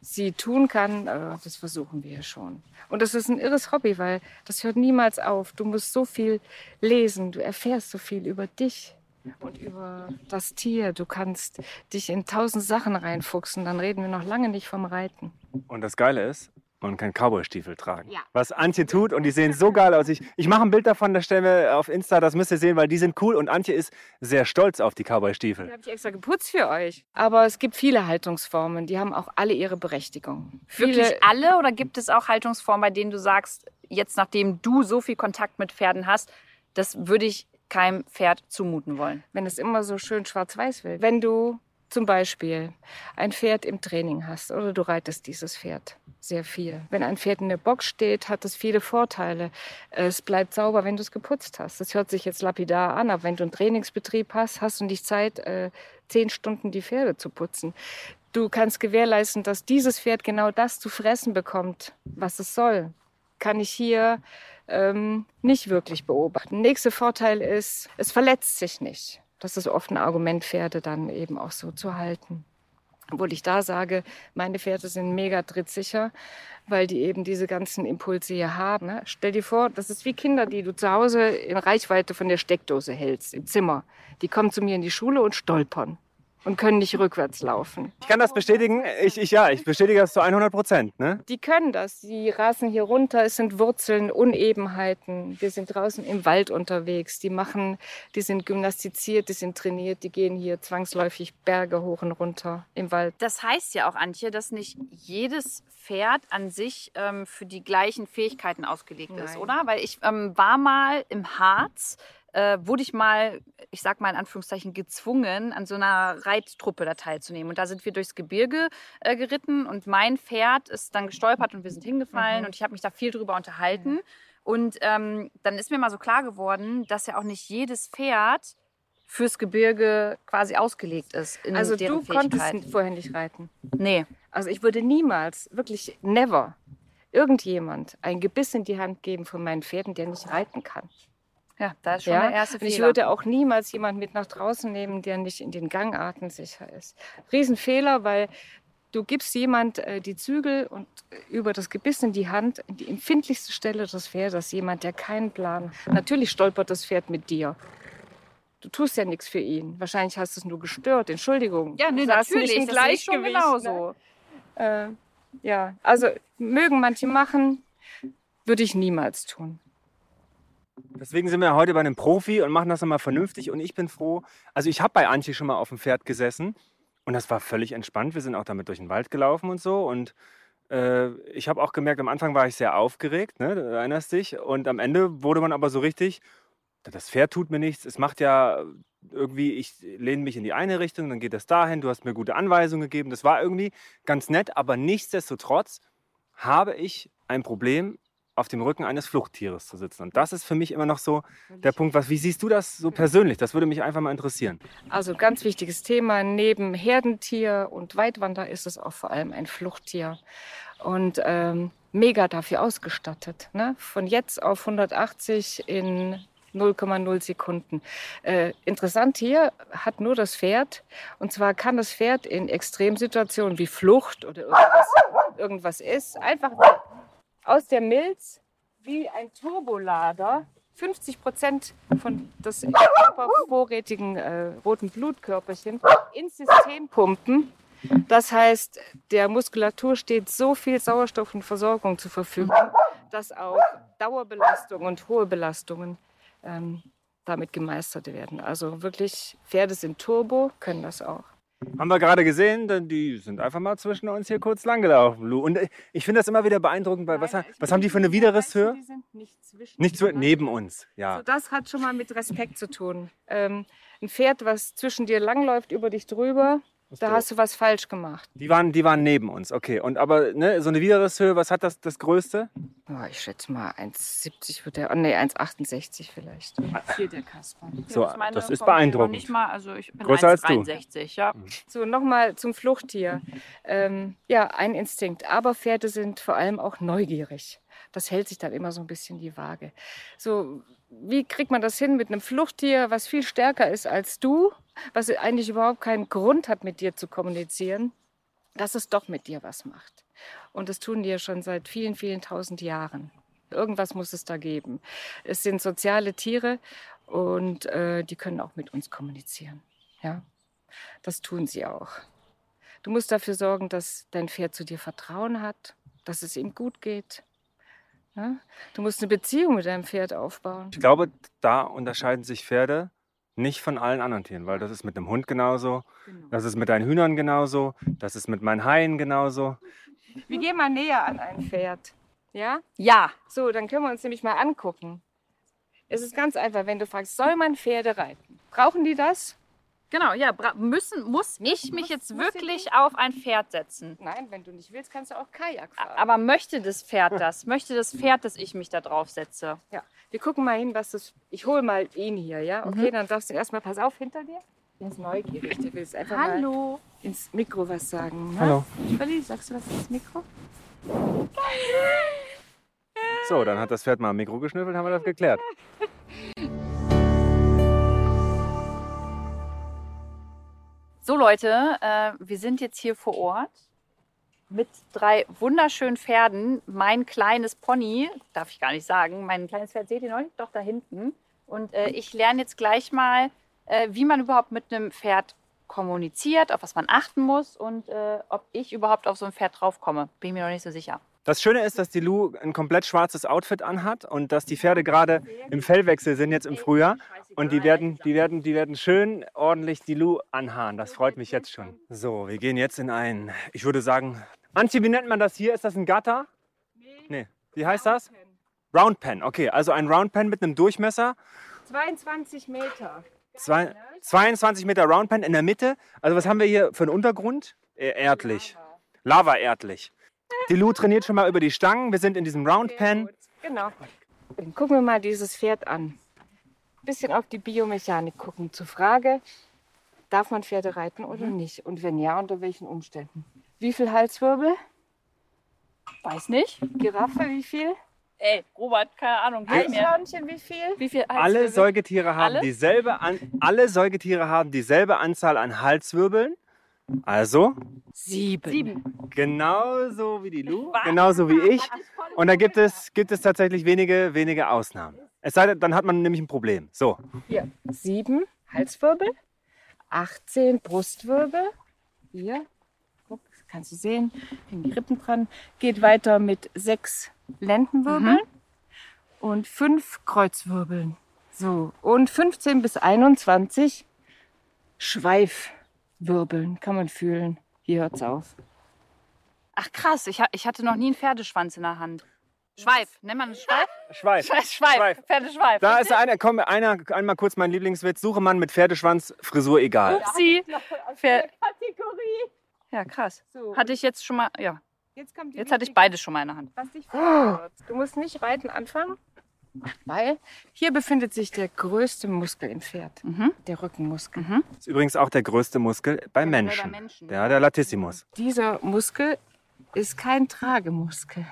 sie tun kann, äh, das versuchen wir schon. Und das ist ein irres Hobby, weil das hört niemals auf. Du musst so viel lesen, du erfährst so viel über dich, und über das Tier. Du kannst dich in tausend Sachen reinfuchsen. Dann reden wir noch lange nicht vom Reiten. Und das Geile ist, man kann Cowboy-Stiefel tragen. Ja. Was Antje tut und die sehen so geil aus. Ich, ich mache ein Bild davon, das stellen wir auf Insta, das müsst ihr sehen, weil die sind cool und Antje ist sehr stolz auf die Die Cowboy-Stiefel. habe ich extra geputzt für euch. Aber es gibt viele Haltungsformen, die haben auch alle ihre Berechtigung. Viele, Wirklich alle oder gibt es auch Haltungsformen, bei denen du sagst, jetzt nachdem du so viel Kontakt mit Pferden hast, das würde ich keinem Pferd zumuten wollen? wenn es immer so schön schwarz-weiß will. Wenn du zum Beispiel ein Pferd im Training hast oder du reitest dieses Pferd sehr viel. Wenn ein Pferd in der Box steht, hat es viele Vorteile. Es bleibt sauber, wenn du es geputzt hast. Das hört sich jetzt lapidar an, aber wenn du einen Trainingsbetrieb hast, hast du nicht Zeit, äh, zehn Stunden die Pferde zu putzen. Du kannst gewährleisten, dass dieses Pferd genau das zu fressen bekommt, was es soll. Kann ich hier ähm, nicht wirklich beobachten. Nächster Vorteil ist, es verletzt sich nicht. Das ist oft ein Argument, Pferde dann eben auch so zu halten. Obwohl ich da sage, meine Pferde sind mega trittsicher, weil die eben diese ganzen Impulse hier haben. ne? Stell dir vor, das ist wie Kinder, die du zu Hause in Reichweite von der Steckdose hältst, im Zimmer. Die kommen zu mir in die Schule und stolpern und können nicht rückwärts laufen. Ich kann das bestätigen. Ich, ich, ja, ich bestätige das zu 100 Prozent. Ne? Die können das. Die rasen hier runter. Es sind Wurzeln, Unebenheiten. Wir sind draußen im Wald unterwegs. Die machen, die sind gymnastiziert, die sind trainiert. Die gehen hier zwangsläufig Berge hoch und runter im Wald. Das heißt ja auch, Antje, dass nicht jedes Pferd an sich ähm, für die gleichen Fähigkeiten ausgelegt ist, Nein. oder? Weil ich ähm, war mal im Harz, äh, wurde ich mal, ich sag mal in Anführungszeichen, gezwungen, an so einer Reittruppe da teilzunehmen. Und da sind wir durchs Gebirge äh, geritten und mein Pferd ist dann gestolpert und wir sind hingefallen Mhm. und ich habe mich da viel drüber unterhalten. Und ähm, dann ist mir mal so klar geworden, dass ja auch nicht jedes Pferd fürs Gebirge quasi ausgelegt ist. In Also du konntest vorher nicht reiten. Nee. Also ich würde niemals, wirklich never, irgendjemand ein Gebiss in die Hand geben von meinen Pferden, der nicht reiten kann. Ja, da ist schon Ja? der erste Und ich Fehler. würde auch niemals jemanden mit nach draußen nehmen, der nicht in den Gangarten sicher ist. Riesenfehler, weil du gibst jemand äh, die Zügel und äh, über das Gebiss in die Hand, in die empfindlichste Stelle des Pferdes, jemand, der keinen Plan hat. Natürlich stolpert das Pferd mit dir. Du tust ja nichts für ihn. Wahrscheinlich hast du es nur gestört. Entschuldigung. ja, nee, natürlich. Nicht im das sehe ich schon Gleichgewicht, genauso. ne? Äh, ja, also mögen manche machen, würde ich niemals tun. Deswegen sind wir heute bei einem Profi und machen das nochmal vernünftig. Und ich bin froh. Also ich habe bei Antje schon mal auf dem Pferd gesessen und das war völlig entspannt. Wir sind auch damit durch den Wald gelaufen und so. Und äh, ich habe auch gemerkt, am Anfang war ich sehr aufgeregt, ne? du erinnerst dich. Und am Ende wurde man aber so richtig, das Pferd tut mir nichts. Es macht ja irgendwie, ich lehne mich in die eine Richtung, dann geht das dahin. Du hast mir gute Anweisungen gegeben. Das war irgendwie ganz nett. Aber nichtsdestotrotz habe ich ein Problem, auf dem Rücken eines Fluchttieres zu sitzen. Und das ist für mich immer noch so der Punkt, was, wie siehst du das so persönlich? Das würde mich einfach mal interessieren. Also ganz wichtiges Thema. Neben Herdentier und Weitwander ist es auch vor allem ein Fluchttier. Und ähm, mega dafür ausgestattet. Ne? Von jetzt auf 180 in 0,0 Sekunden. Äh, interessant hier hat nur das Pferd. Und zwar kann das Pferd in Extremsituationen wie Flucht oder irgendwas, irgendwas ist, einfach aus der Milz wie ein Turbolader 50 Prozent von des vorrätigen äh, roten Blutkörperchen ins System pumpen. Das heißt, der Muskulatur steht so viel Sauerstoff und Versorgung zur Verfügung, dass auch Dauerbelastung und hohe Belastungen ähm, damit gemeistert werden. Also wirklich, Pferde sind Turbo, können das auch. Haben wir gerade gesehen, denn die sind einfach mal zwischen uns hier kurz langgelaufen, Lu. Und äh, ich finde das immer wieder beeindruckend, weil was, Nein, was haben die für eine Widerrisshöhe? Die sind nicht zwischen Nicht zu, neben uns, ja. Also das hat schon mal mit Respekt zu tun. Ähm, ein Pferd, was zwischen dir langläuft, über dich drüber, da doof. hast du was falsch gemacht. Die waren, die waren neben uns, okay. Und aber ne, so eine Widerrisshöhe, was hat das das Größte? Oh, ich schätze mal 1,70 wird der, oh nee, 1,68 vielleicht. Hier der Kasper. So, meine das ist Frau noch beeindruckend. Nicht mal, also ich bin Größer als du. 1,63, ja. So, nochmal zum Fluchttier. Ähm, ja, ein Instinkt. Aber Pferde sind vor allem auch neugierig. Das hält sich dann immer so ein bisschen die Waage. So, wie kriegt man das hin mit einem Fluchttier, was viel stärker ist als du, was eigentlich überhaupt keinen Grund hat, mit dir zu kommunizieren, dass es doch mit dir was macht? Und das tun die ja schon seit vielen, vielen tausend Jahren. Irgendwas muss es da geben. Es sind soziale Tiere Und äh, die können auch mit uns kommunizieren. Ja, das tun sie auch. Du musst dafür sorgen, dass dein Pferd zu dir Vertrauen hat, dass es ihm gut geht. Ja? Du musst eine Beziehung mit deinem Pferd aufbauen. Ich glaube, da unterscheiden sich Pferde nicht von allen anderen Tieren, weil das ist mit einem Hund genauso, Genau. das ist mit deinen Hühnern genauso, das ist mit meinen Haien genauso. Wir gehen mal näher an ein Pferd. Ja? Ja. So, dann können wir uns nämlich mal angucken. Es ist ganz einfach, wenn du fragst, soll man Pferde reiten? Brauchen die das? Genau, ja. Müssen, muss ich mich Muss- jetzt muss ich wirklich auf ein Pferd setzen? Nein, wenn du nicht willst, kannst du auch Kajak fahren. Aber möchte das Pferd das? (laughs) Möchte das Pferd, dass ich mich da drauf setze? Ja, wir gucken mal hin, was das. Ich hole mal ihn hier, ja? Okay, dann darfst du erstmal, pass auf, hinter dir. Der ist neugierig, der will es einfach mal ins Mikro was sagen. Ne? Hallo. Spalli, sagst du was ins Mikro? So, dann hat das Pferd mal am Mikro geschnüffelt, haben wir das geklärt. (laughs) So Leute, äh, wir sind jetzt hier vor Ort mit drei wunderschönen Pferden. Mein kleines Pony, darf ich gar nicht sagen, mein kleines Pferd seht ihr noch nicht, doch da hinten. Und äh, ich lerne jetzt gleich mal, äh, wie man überhaupt mit einem Pferd kommuniziert, auf was man achten muss und äh, ob ich überhaupt auf so ein Pferd draufkomme. Bin mir noch nicht so sicher. Das Schöne ist, dass die Lu ein komplett schwarzes Outfit anhat und dass die Pferde gerade im Fellwechsel sind jetzt im Frühjahr. Und die werden, die werden, die werden schön ordentlich die Lu anhaaren. Das freut mich jetzt schon. So, wir gehen jetzt in ein, ich würde sagen, Antje, wie nennt man das hier? Ist das ein Gatter? Nee. Wie heißt das? Round Pen. Okay, also ein Round Pen mit einem Durchmesser. 22 Meter. Zwei, 22 Meter Round Pen in der Mitte. Also was haben wir hier für einen Untergrund? Äh, Erdlich. Lava-erdlich. Die Lu trainiert schon mal über die Stangen. Wir sind in diesem Round Pen. Genau. Dann gucken wir mal dieses Pferd an. Bisschen auf die Biomechanik gucken. Zur Frage, darf man Pferde reiten oder nicht? Und wenn ja, unter welchen Umständen? Wie viel Halswirbel? Weiß nicht. Giraffe, wie viel? Ey, Robert, keine Ahnung. Eichhörnchen, wie viel? Wie viel Alle Halswirbel? Säugetiere haben Alle? dieselbe an, alle Säugetiere haben dieselbe Anzahl an Halswirbeln. Also Sieben. Sieben. genauso wie die Lu, genauso wie ich. Und da gibt es, gibt es tatsächlich wenige, wenige Ausnahmen. Es sei denn, dann hat man nämlich ein Problem. So, Hier, sieben Halswirbel, 18 Brustwirbel. Hier, guck, das kannst du sehen, hängen die Rippen dran. Geht weiter mit sechs Lendenwirbeln und fünf Kreuzwirbeln. So, und 15 bis 21 Schweifwirbeln kann man fühlen. Hier hört's auf. Ach krass, ich, ha ich hatte noch nie einen Pferdeschwanz in der Hand. Schweif, nennt man das Schweif? Schweif. Schweif, Schweif, Schweif. Pferdeschweif. Da ist einer, komm, einer, einmal kurz mein Lieblingswitz. Suche Mann mit Pferdeschwanz, Frisur egal. Upsi. Pfer Kategorie. ja, krass. So, Hatte ich jetzt schon mal, ja, jetzt kommt die jetzt hatte ich beides schon mal in der Hand. was dich verwirrt. Du musst nicht reiten anfangen, weil hier befindet sich der größte Muskel im Pferd, Mhm. der Rückenmuskel. Das ist übrigens auch der größte Muskel bei Menschen. Menschen. Ja, der Latissimus. Dieser Muskel ist kein Tragemuskel.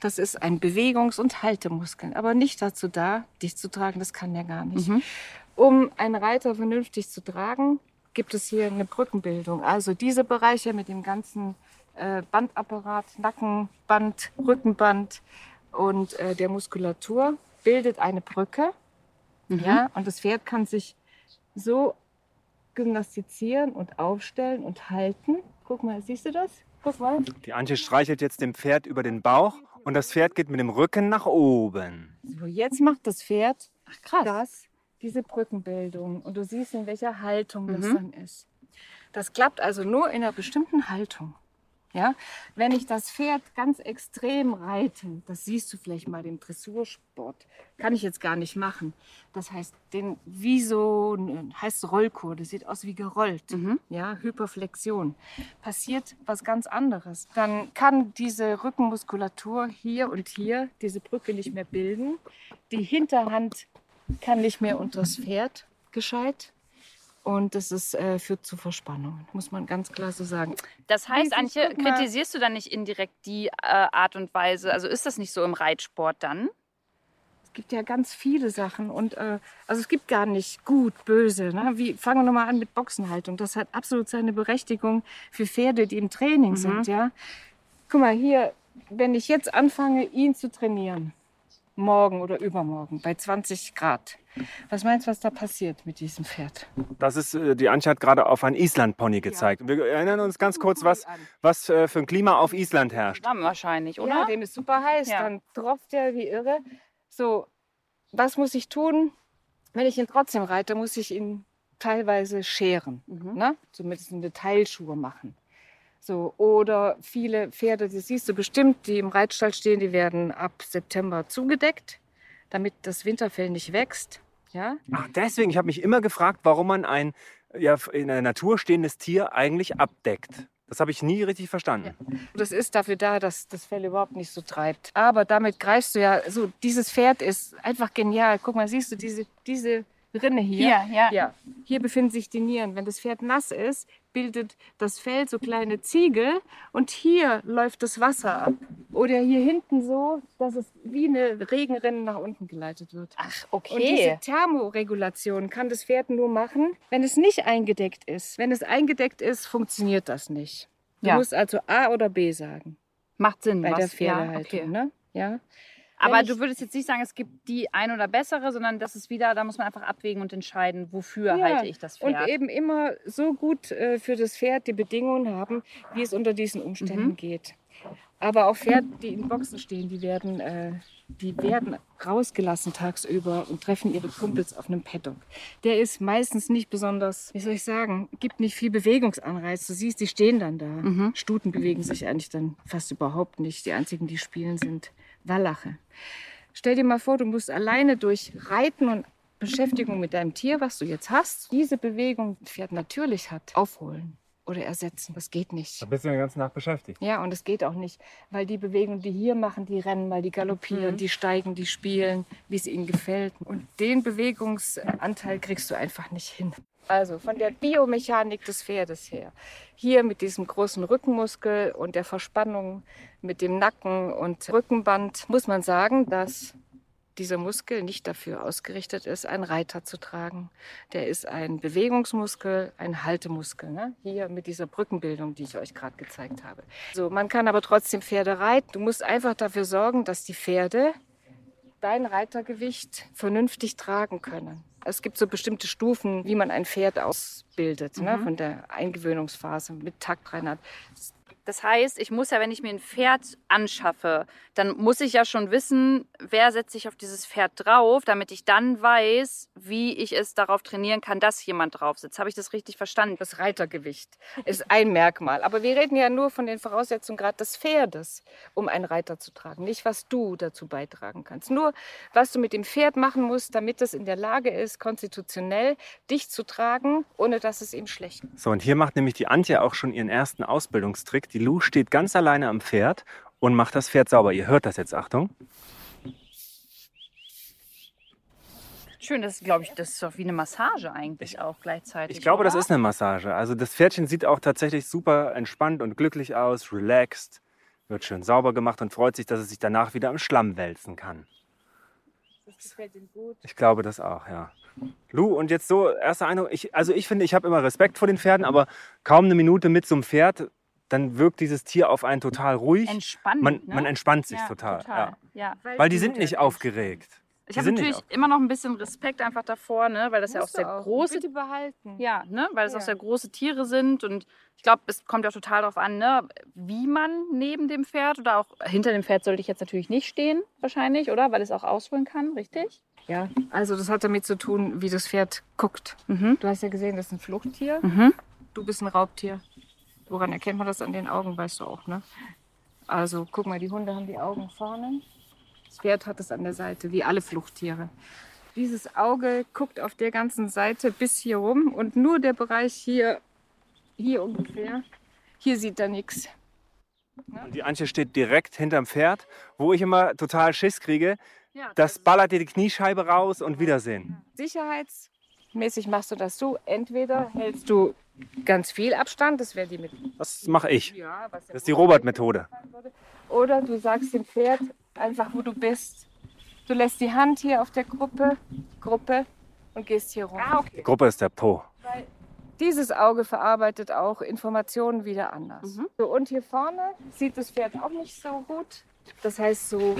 Das ist ein Bewegungs- und Haltemuskel, aber nicht dazu da, dich zu tragen. Das kann er gar nicht. Mhm. Um einen Reiter vernünftig zu tragen, gibt es hier eine Brückenbildung. Also diese Bereiche mit dem ganzen äh, Bandapparat, Nackenband, Rückenband und äh, der Muskulatur bildet eine Brücke. Mhm. Ja, und das Pferd kann sich so gymnastizieren und aufstellen und halten. Guck mal, siehst du das? Guck mal. Die Antje streichelt jetzt dem Pferd über den Bauch und das Pferd geht mit dem Rücken nach oben. So, jetzt macht das Pferd Ach krass. das, diese Brückenbildung. Und du siehst, in welcher Haltung das Mhm. dann ist. Das klappt also nur in einer bestimmten Haltung. Ja? Wenn ich das Pferd ganz extrem reite, das siehst du vielleicht mal im Dressursport, kann ich jetzt gar nicht machen. Das heißt, den, wie so heißt Rollkur, das sieht aus wie gerollt. Mhm. Ja, Hyperflexion. Passiert was ganz anderes. Dann kann diese Rückenmuskulatur hier und hier diese Brücke nicht mehr bilden. Die Hinterhand kann nicht mehr unter das Pferd gescheit. Und das ist, äh, führt zu Verspannungen, muss man ganz klar so sagen. Das heißt, Antje, kritisierst du dann nicht indirekt die äh, Art und Weise? Also ist das nicht so im Reitsport dann? Es gibt ja ganz viele Sachen und äh, also es gibt gar nicht gut, böse. Ne? Wie, fangen wir nochmal an mit Boxenhaltung. Das hat absolut seine Berechtigung für Pferde, die im Training Mhm. sind. Ja? Guck mal hier, wenn ich jetzt anfange, ihn zu trainieren, morgen oder übermorgen bei 20 Grad. Was meinst du, was da passiert mit diesem Pferd? Das ist, äh, die Antje hat gerade auf ein Island-Pony gezeigt. Wir erinnern uns ganz kurz, was, was äh, für ein Klima auf Island herrscht. Dann wahrscheinlich, oder? Ja, dem ist super heiß. Ja. Dann tropft er wie irre. So, was muss ich tun? Wenn ich ihn trotzdem reite, muss ich ihn teilweise scheren. Mhm. Ne? Zumindest eine Teilschuhe machen. So, oder viele Pferde, die siehst du bestimmt, die im Reitstall stehen, die werden ab September zugedeckt, damit das Winterfell nicht wächst. Ja? Ach, deswegen, ich habe mich immer gefragt, warum man ein ja, in der Natur stehendes Tier eigentlich abdeckt. Das habe ich nie richtig verstanden. Das ist dafür da, dass das Fell überhaupt nicht so treibt. Aber damit greifst du ja, so dieses Pferd ist einfach genial. Guck mal, siehst du diese, diese Rinne hier? Hier, ja. Ja, hier befinden sich die Nieren. Wenn das Pferd nass ist, bildet das Fell so kleine Ziegel und hier läuft das Wasser ab. Oder hier hinten so, dass es wie eine Regenrinne nach unten geleitet wird. Ach, Und diese okay. Thermoregulation kann das Pferd nur machen, wenn es nicht eingedeckt ist. Wenn es eingedeckt ist, funktioniert das nicht. Du Ja. musst also A oder B sagen Macht Sinn. bei was, der Pferdehaltung. Ja, okay. ne? ja. Aber du würdest jetzt nicht sagen, es gibt die ein oder bessere, sondern das ist wieder, da muss man einfach abwägen und entscheiden, wofür Ja, halte ich das Und Pferd. eben immer so gut äh, für das Pferd die Bedingungen haben, wie es unter diesen Umständen Mhm. geht. Aber auch Pferde, die in Boxen stehen, die werden, äh, die werden rausgelassen tagsüber und treffen ihre Kumpels auf einem Paddock. Der ist meistens nicht besonders, wie soll ich sagen, gibt nicht viel Bewegungsanreiz. Du siehst, die stehen dann da. Mhm. Stuten bewegen sich eigentlich dann fast überhaupt nicht. Die einzigen, die spielen, sind Wallache. Stell dir mal vor, du musst alleine durch Reiten und Beschäftigung mit deinem Tier, was du jetzt hast, diese Bewegung, die Pferd natürlich hat, aufholen oder ersetzen. Das geht nicht. Da bist du den ganzen Tag beschäftigt. Ja, und es geht auch nicht, weil die Bewegungen, die hier machen, die rennen, weil die galoppieren, Mhm. die steigen, die spielen, wie es ihnen gefällt. Und den Bewegungsanteil kriegst du einfach nicht hin. Also von der Biomechanik des Pferdes her. Hier mit diesem großen Rückenmuskel und der Verspannung mit dem Nacken und Rückenband muss man sagen, dass dieser Muskel nicht dafür ausgerichtet ist, einen Reiter zu tragen. Der ist ein Bewegungsmuskel, ein Haltemuskel. Ne? Hier mit dieser Brückenbildung, die ich euch gerade gezeigt habe. So, man kann aber trotzdem Pferde reiten. Du musst einfach dafür sorgen, dass die Pferde dein Reitergewicht vernünftig tragen können. Es gibt so bestimmte Stufen, wie man ein Pferd ausbildet, ne? Mhm. von der Eingewöhnungsphase mit Taktreinheit. Das heißt, ich muss ja, wenn ich mir ein Pferd anschaffe, dann muss ich ja schon wissen, wer setzt sich auf dieses Pferd drauf, damit ich dann weiß, wie ich es darauf trainieren kann, dass jemand drauf sitzt. Habe ich das richtig verstanden? Das Reitergewicht ist ein Merkmal. Aber wir reden ja nur von den Voraussetzungen gerade des Pferdes, um einen Reiter zu tragen. Nicht, was du dazu beitragen kannst. Nur, was du mit dem Pferd machen musst, damit es in der Lage ist, konstitutionell dich zu tragen, ohne dass es ihm schlecht geht. So, und hier macht nämlich die Antje auch schon ihren ersten Ausbildungstrick. Die Lu steht ganz alleine am Pferd und macht das Pferd sauber. Ihr hört das jetzt, Achtung. Schön, das ist, glaube ich, das ist doch wie eine Massage eigentlich auch gleichzeitig. Ich glaube, das oder? ist eine Massage. Also das Pferdchen sieht auch tatsächlich super entspannt und glücklich aus, relaxed, wird schön sauber gemacht und freut sich, dass es sich danach wieder im Schlamm wälzen kann. Das gefällt ihm gut. Ich glaube das auch, ja. Lu, und jetzt so, erster Eindruck, ich, also ich finde, ich habe immer Respekt vor den Pferden, aber kaum eine Minute mit so einem Pferd, dann wirkt dieses Tier auf einen total ruhig. Entspannend. Man, ne? man entspannt sich ja, total. total. Ja. Ja. Weil die sind nicht aufgeregt. Ich habe natürlich immer noch ein bisschen Respekt einfach davor, ne? weil das ja auch Musst sehr große Bitte behalten. Ja, ne? weil es auch Ja. sehr große Tiere sind und ich glaube, es kommt ja auch total darauf an, ne? wie man neben dem Pferd oder auch hinter dem Pferd sollte ich jetzt natürlich nicht stehen, wahrscheinlich, oder? Weil es auch ausholen kann, richtig? Ja, also das hat damit zu tun, wie das Pferd guckt. Mhm. Du hast ja gesehen, das ist ein Fluchttier. Mhm. Du bist ein Raubtier. Woran erkennt man das an den Augen, weißt du auch, ne? Also guck mal, die Hunde haben die Augen vorne. Das Pferd hat es an der Seite, wie alle Fluchttiere. Dieses Auge guckt auf der ganzen Seite bis hier rum und nur der Bereich hier, hier ungefähr, hier sieht er nichts. Und die Antje steht direkt hinterm Pferd, wo ich immer total Schiss kriege. Ja, Das ballert dir die Kniescheibe raus und Wiedersehen. Sicherheitsmäßig machst du das so. Entweder hältst du ganz viel Abstand, das wäre die mit Das mache ich. Ja, was Das ist die Robert-Methode. Oder du sagst dem Pferd einfach, wo du bist. Du lässt die Hand hier auf der Gruppe, Gruppe und gehst hier rum. Ah, okay. Die Gruppe ist der Po. Dieses Auge verarbeitet auch Informationen wieder anders. Mhm. So, und hier vorne sieht das Pferd auch nicht so gut. Das heißt so.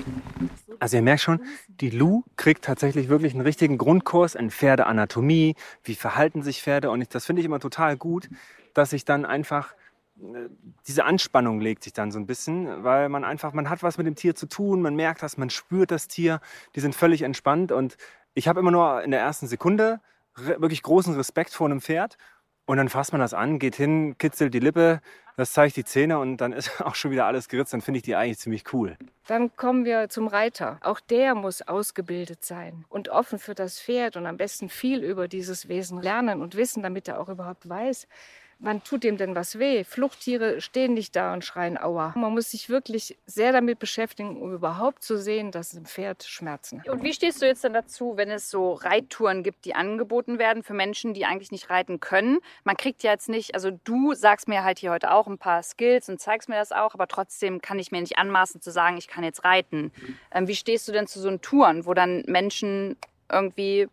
Also ihr merkt schon, die Lu kriegt tatsächlich wirklich einen richtigen Grundkurs in Pferdeanatomie, wie verhalten sich Pferde. Und ich, das finde ich immer total gut, dass sich dann einfach äh, diese Anspannung legt sich dann so ein bisschen, weil man einfach, man hat was mit dem Tier zu tun, man merkt das, man spürt das Tier, die sind völlig entspannt und ich habe immer nur in der ersten Sekunde wirklich großen Respekt vor einem Pferd und dann fasst man das an, geht hin, kitzelt die Lippe, das zeigt die Zähne und dann ist (laughs) auch schon wieder alles geritzt, dann finde ich die eigentlich ziemlich cool. Dann kommen wir zum Reiter. Auch der muss ausgebildet sein und offen für das Pferd und am besten viel über dieses Wesen lernen und wissen, damit er auch überhaupt weiß, wann tut ihm denn was weh. Fluchttiere stehen nicht da und schreien Aua. Man muss sich wirklich sehr damit beschäftigen, um überhaupt zu sehen, dass ein Pferd Schmerzen hat. Und wie stehst du jetzt dann dazu, wenn es so Reittouren gibt, die angeboten werden für Menschen, die eigentlich nicht reiten können? Man kriegt ja jetzt nicht, also du sagst mir halt hier heute auch ein paar Skills und zeigst mir das auch, aber trotzdem kann ich mir nicht anmaßen zu sagen, ich kann jetzt reiten. Ähm, wie stehst du denn zu so Touren, wo dann Menschen irgendwie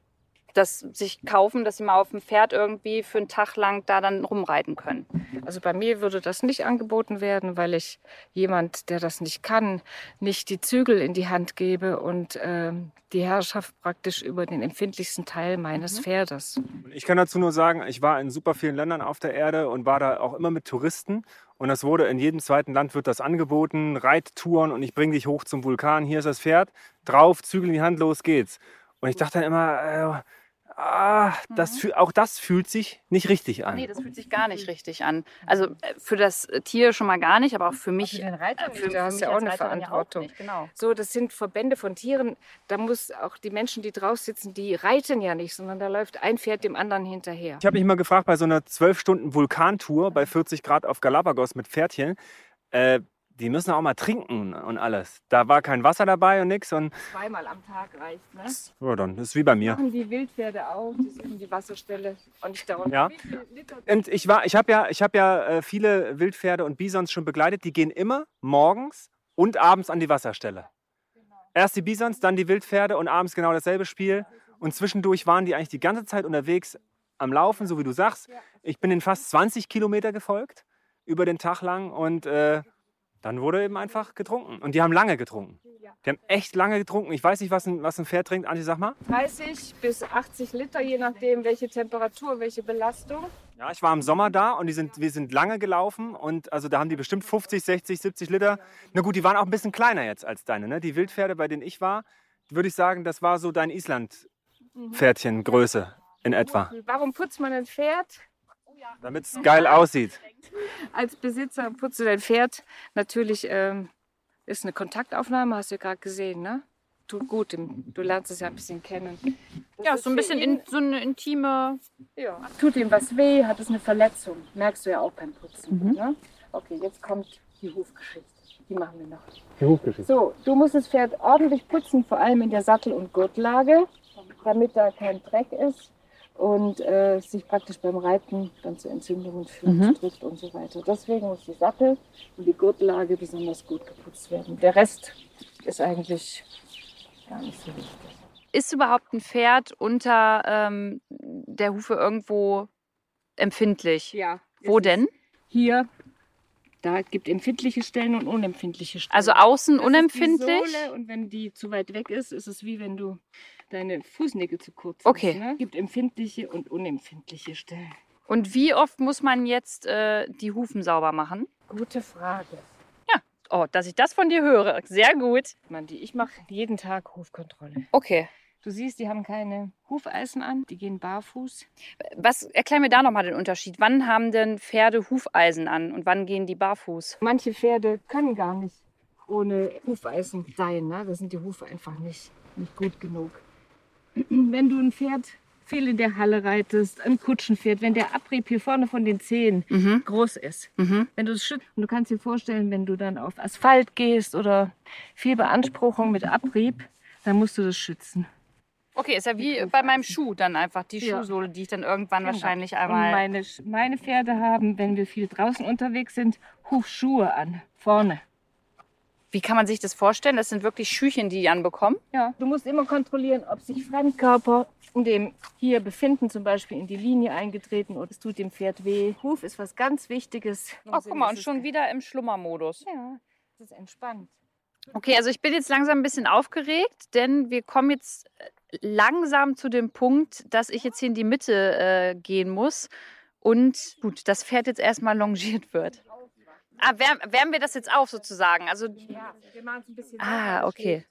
das sich kaufen, dass sie mal auf dem Pferd irgendwie für einen Tag lang da dann rumreiten können? Also bei mir würde das nicht angeboten werden, weil ich jemand, der das nicht kann, nicht die Zügel in die Hand gebe und ähm, die Herrschaft praktisch über den empfindlichsten Teil meines Pferdes. Ich kann dazu nur sagen, ich war in super vielen Ländern auf der Erde und war da auch immer mit Touristen. Und das wurde in jedem zweiten Land wird das angeboten, Reittouren und ich bringe dich hoch zum Vulkan. Hier ist das Pferd, drauf, Zügel in die Hand, los geht's. Und ich dachte dann immer, äh, ah, das, fühl- auch das fühlt sich nicht richtig an. Nee, das fühlt sich gar nicht richtig an. Also äh, für das Tier schon mal gar nicht, aber auch für mich. den Reiter äh, nicht, da hast du ja auch eine Reiterin ja Verantwortung. nicht, genau. So, das sind Verbände von Tieren. Da muss auch die Menschen, die drauf sitzen, die reiten ja nicht, sondern da läuft ein Pferd dem anderen hinterher. Ich habe mich mal gefragt, bei so einer 12-Stunden-Vulkantour bei 40 Grad auf Galapagos mit Pferdchen, äh, die müssen auch mal trinken und alles. Da war kein Wasser dabei und nichts. Und Zweimal am Tag reicht, ne? ja, dann ist wie bei mir. Machen die Wildpferde auch, die suchen die Wasserstelle und nicht dauernd. Ja. Wie viel Liter Und ich war, ich habe ja, ich habe ja äh, viele Wildpferde und Bisons schon begleitet. Die gehen immer morgens und abends an die Wasserstelle. Erst die Bisons, dann die Wildpferde und abends genau dasselbe Spiel. Und zwischendurch waren die eigentlich die ganze Zeit unterwegs am Laufen, so wie du sagst. Ich bin den fast 20 Kilometer gefolgt über den Tag lang und äh, dann wurde eben einfach getrunken. Und die haben lange getrunken. Die haben echt lange getrunken. Ich weiß nicht, was ein, was ein Pferd trinkt. Anti, sag mal. 30 bis 80 Liter, je nachdem, welche Temperatur, welche Belastung. Ja, ich war im Sommer da und die sind, wir sind lange gelaufen und also da haben die bestimmt 50, 60, 70 Liter. Na gut, die waren auch ein bisschen kleiner jetzt als deine. Ne? Die Wildpferde, bei denen ich war, würde ich sagen, das war so dein Island-Pferdchen-Größe in etwa. Warum putzt man ein Pferd? Damit es geil aussieht. Als Besitzer putzt du dein Pferd. Natürlich ähm, ist eine Kontaktaufnahme, hast du ja gerade gesehen, ne? Tut gut, du lernst es ja ein bisschen kennen. Das Ja, so ein bisschen in, so eine intime. Ja. Tut ihm was weh, hat es eine Verletzung. Merkst du ja auch beim Putzen. Mhm. Ne? Okay, jetzt kommt die Hufgeschichte. Die machen wir noch. So, du musst das Pferd ordentlich putzen, vor allem in der Sattel- und Gurtlage, damit da kein Dreck ist und äh, sich praktisch beim Reiten dann zu Entzündungen führt, Mhm. trifft und so weiter. Deswegen muss die Sattel und die Gurtlage besonders gut geputzt werden. Der Rest ist eigentlich gar nicht so wichtig. Ist überhaupt ein Pferd unter ähm, der Hufe irgendwo empfindlich? Ja. Wo denn? Hier. Da gibt empfindliche Stellen und unempfindliche Stellen. Also außen Das unempfindlich? Ist die Sohle und wenn die zu weit weg ist, ist es wie wenn du deine Fußnägel zu kurz Okay. hast. Ne? gibt empfindliche und unempfindliche Stellen. Und wie oft muss man jetzt äh, die Hufen sauber machen? Gute Frage. Oh, dass ich das von dir höre. Sehr gut. Man, die, ich mache jeden Tag Hufkontrolle. Okay. Du siehst, die haben keine Hufeisen an, die gehen barfuß. Was erklär mir da nochmal den Unterschied. Wann haben denn Pferde Hufeisen an und wann gehen die barfuß? Manche Pferde können gar nicht ohne Hufeisen sein. Ne? Da sind die Hufe einfach nicht, nicht gut genug. (clears throat) Wenn du ein Pferd viel in der Halle reitest, ein Kutschenpferd, wenn der Abrieb hier vorne von den Zehen Mhm. groß ist, Mhm. wenn du es schützt, und du kannst dir vorstellen, wenn du dann auf Asphalt gehst oder viel Beanspruchung mit Abrieb, dann musst du das schützen. Okay, ist ja wie bei meinem Schuh dann einfach die Ja. Schuhsohle, die ich dann irgendwann Genau. wahrscheinlich Und einmal. meine, meine Pferde haben, wenn wir viel draußen unterwegs sind, Hufschuhe an, vorne. Wie kann man sich das vorstellen? Das sind wirklich Schüchen, die die anbekommen. Ja, du musst immer kontrollieren, ob sich Fremdkörper in dem hier befinden, zum Beispiel in die Linie eingetreten oder es tut dem Pferd weh. Huf ist was ganz Wichtiges. Oh, guck mal, und schon wieder im Schlummermodus. Ja, das ist entspannt. Okay, also ich bin jetzt langsam ein bisschen aufgeregt, denn wir kommen jetzt äh, langsam zu dem Punkt, dass ich jetzt hier in die Mitte äh, gehen muss und gut, das Pferd jetzt erstmal longiert wird. Ah, wärmen, wärmen wir das jetzt auf sozusagen? Also, Ja, wir machen es ein bisschen. Ah, okay.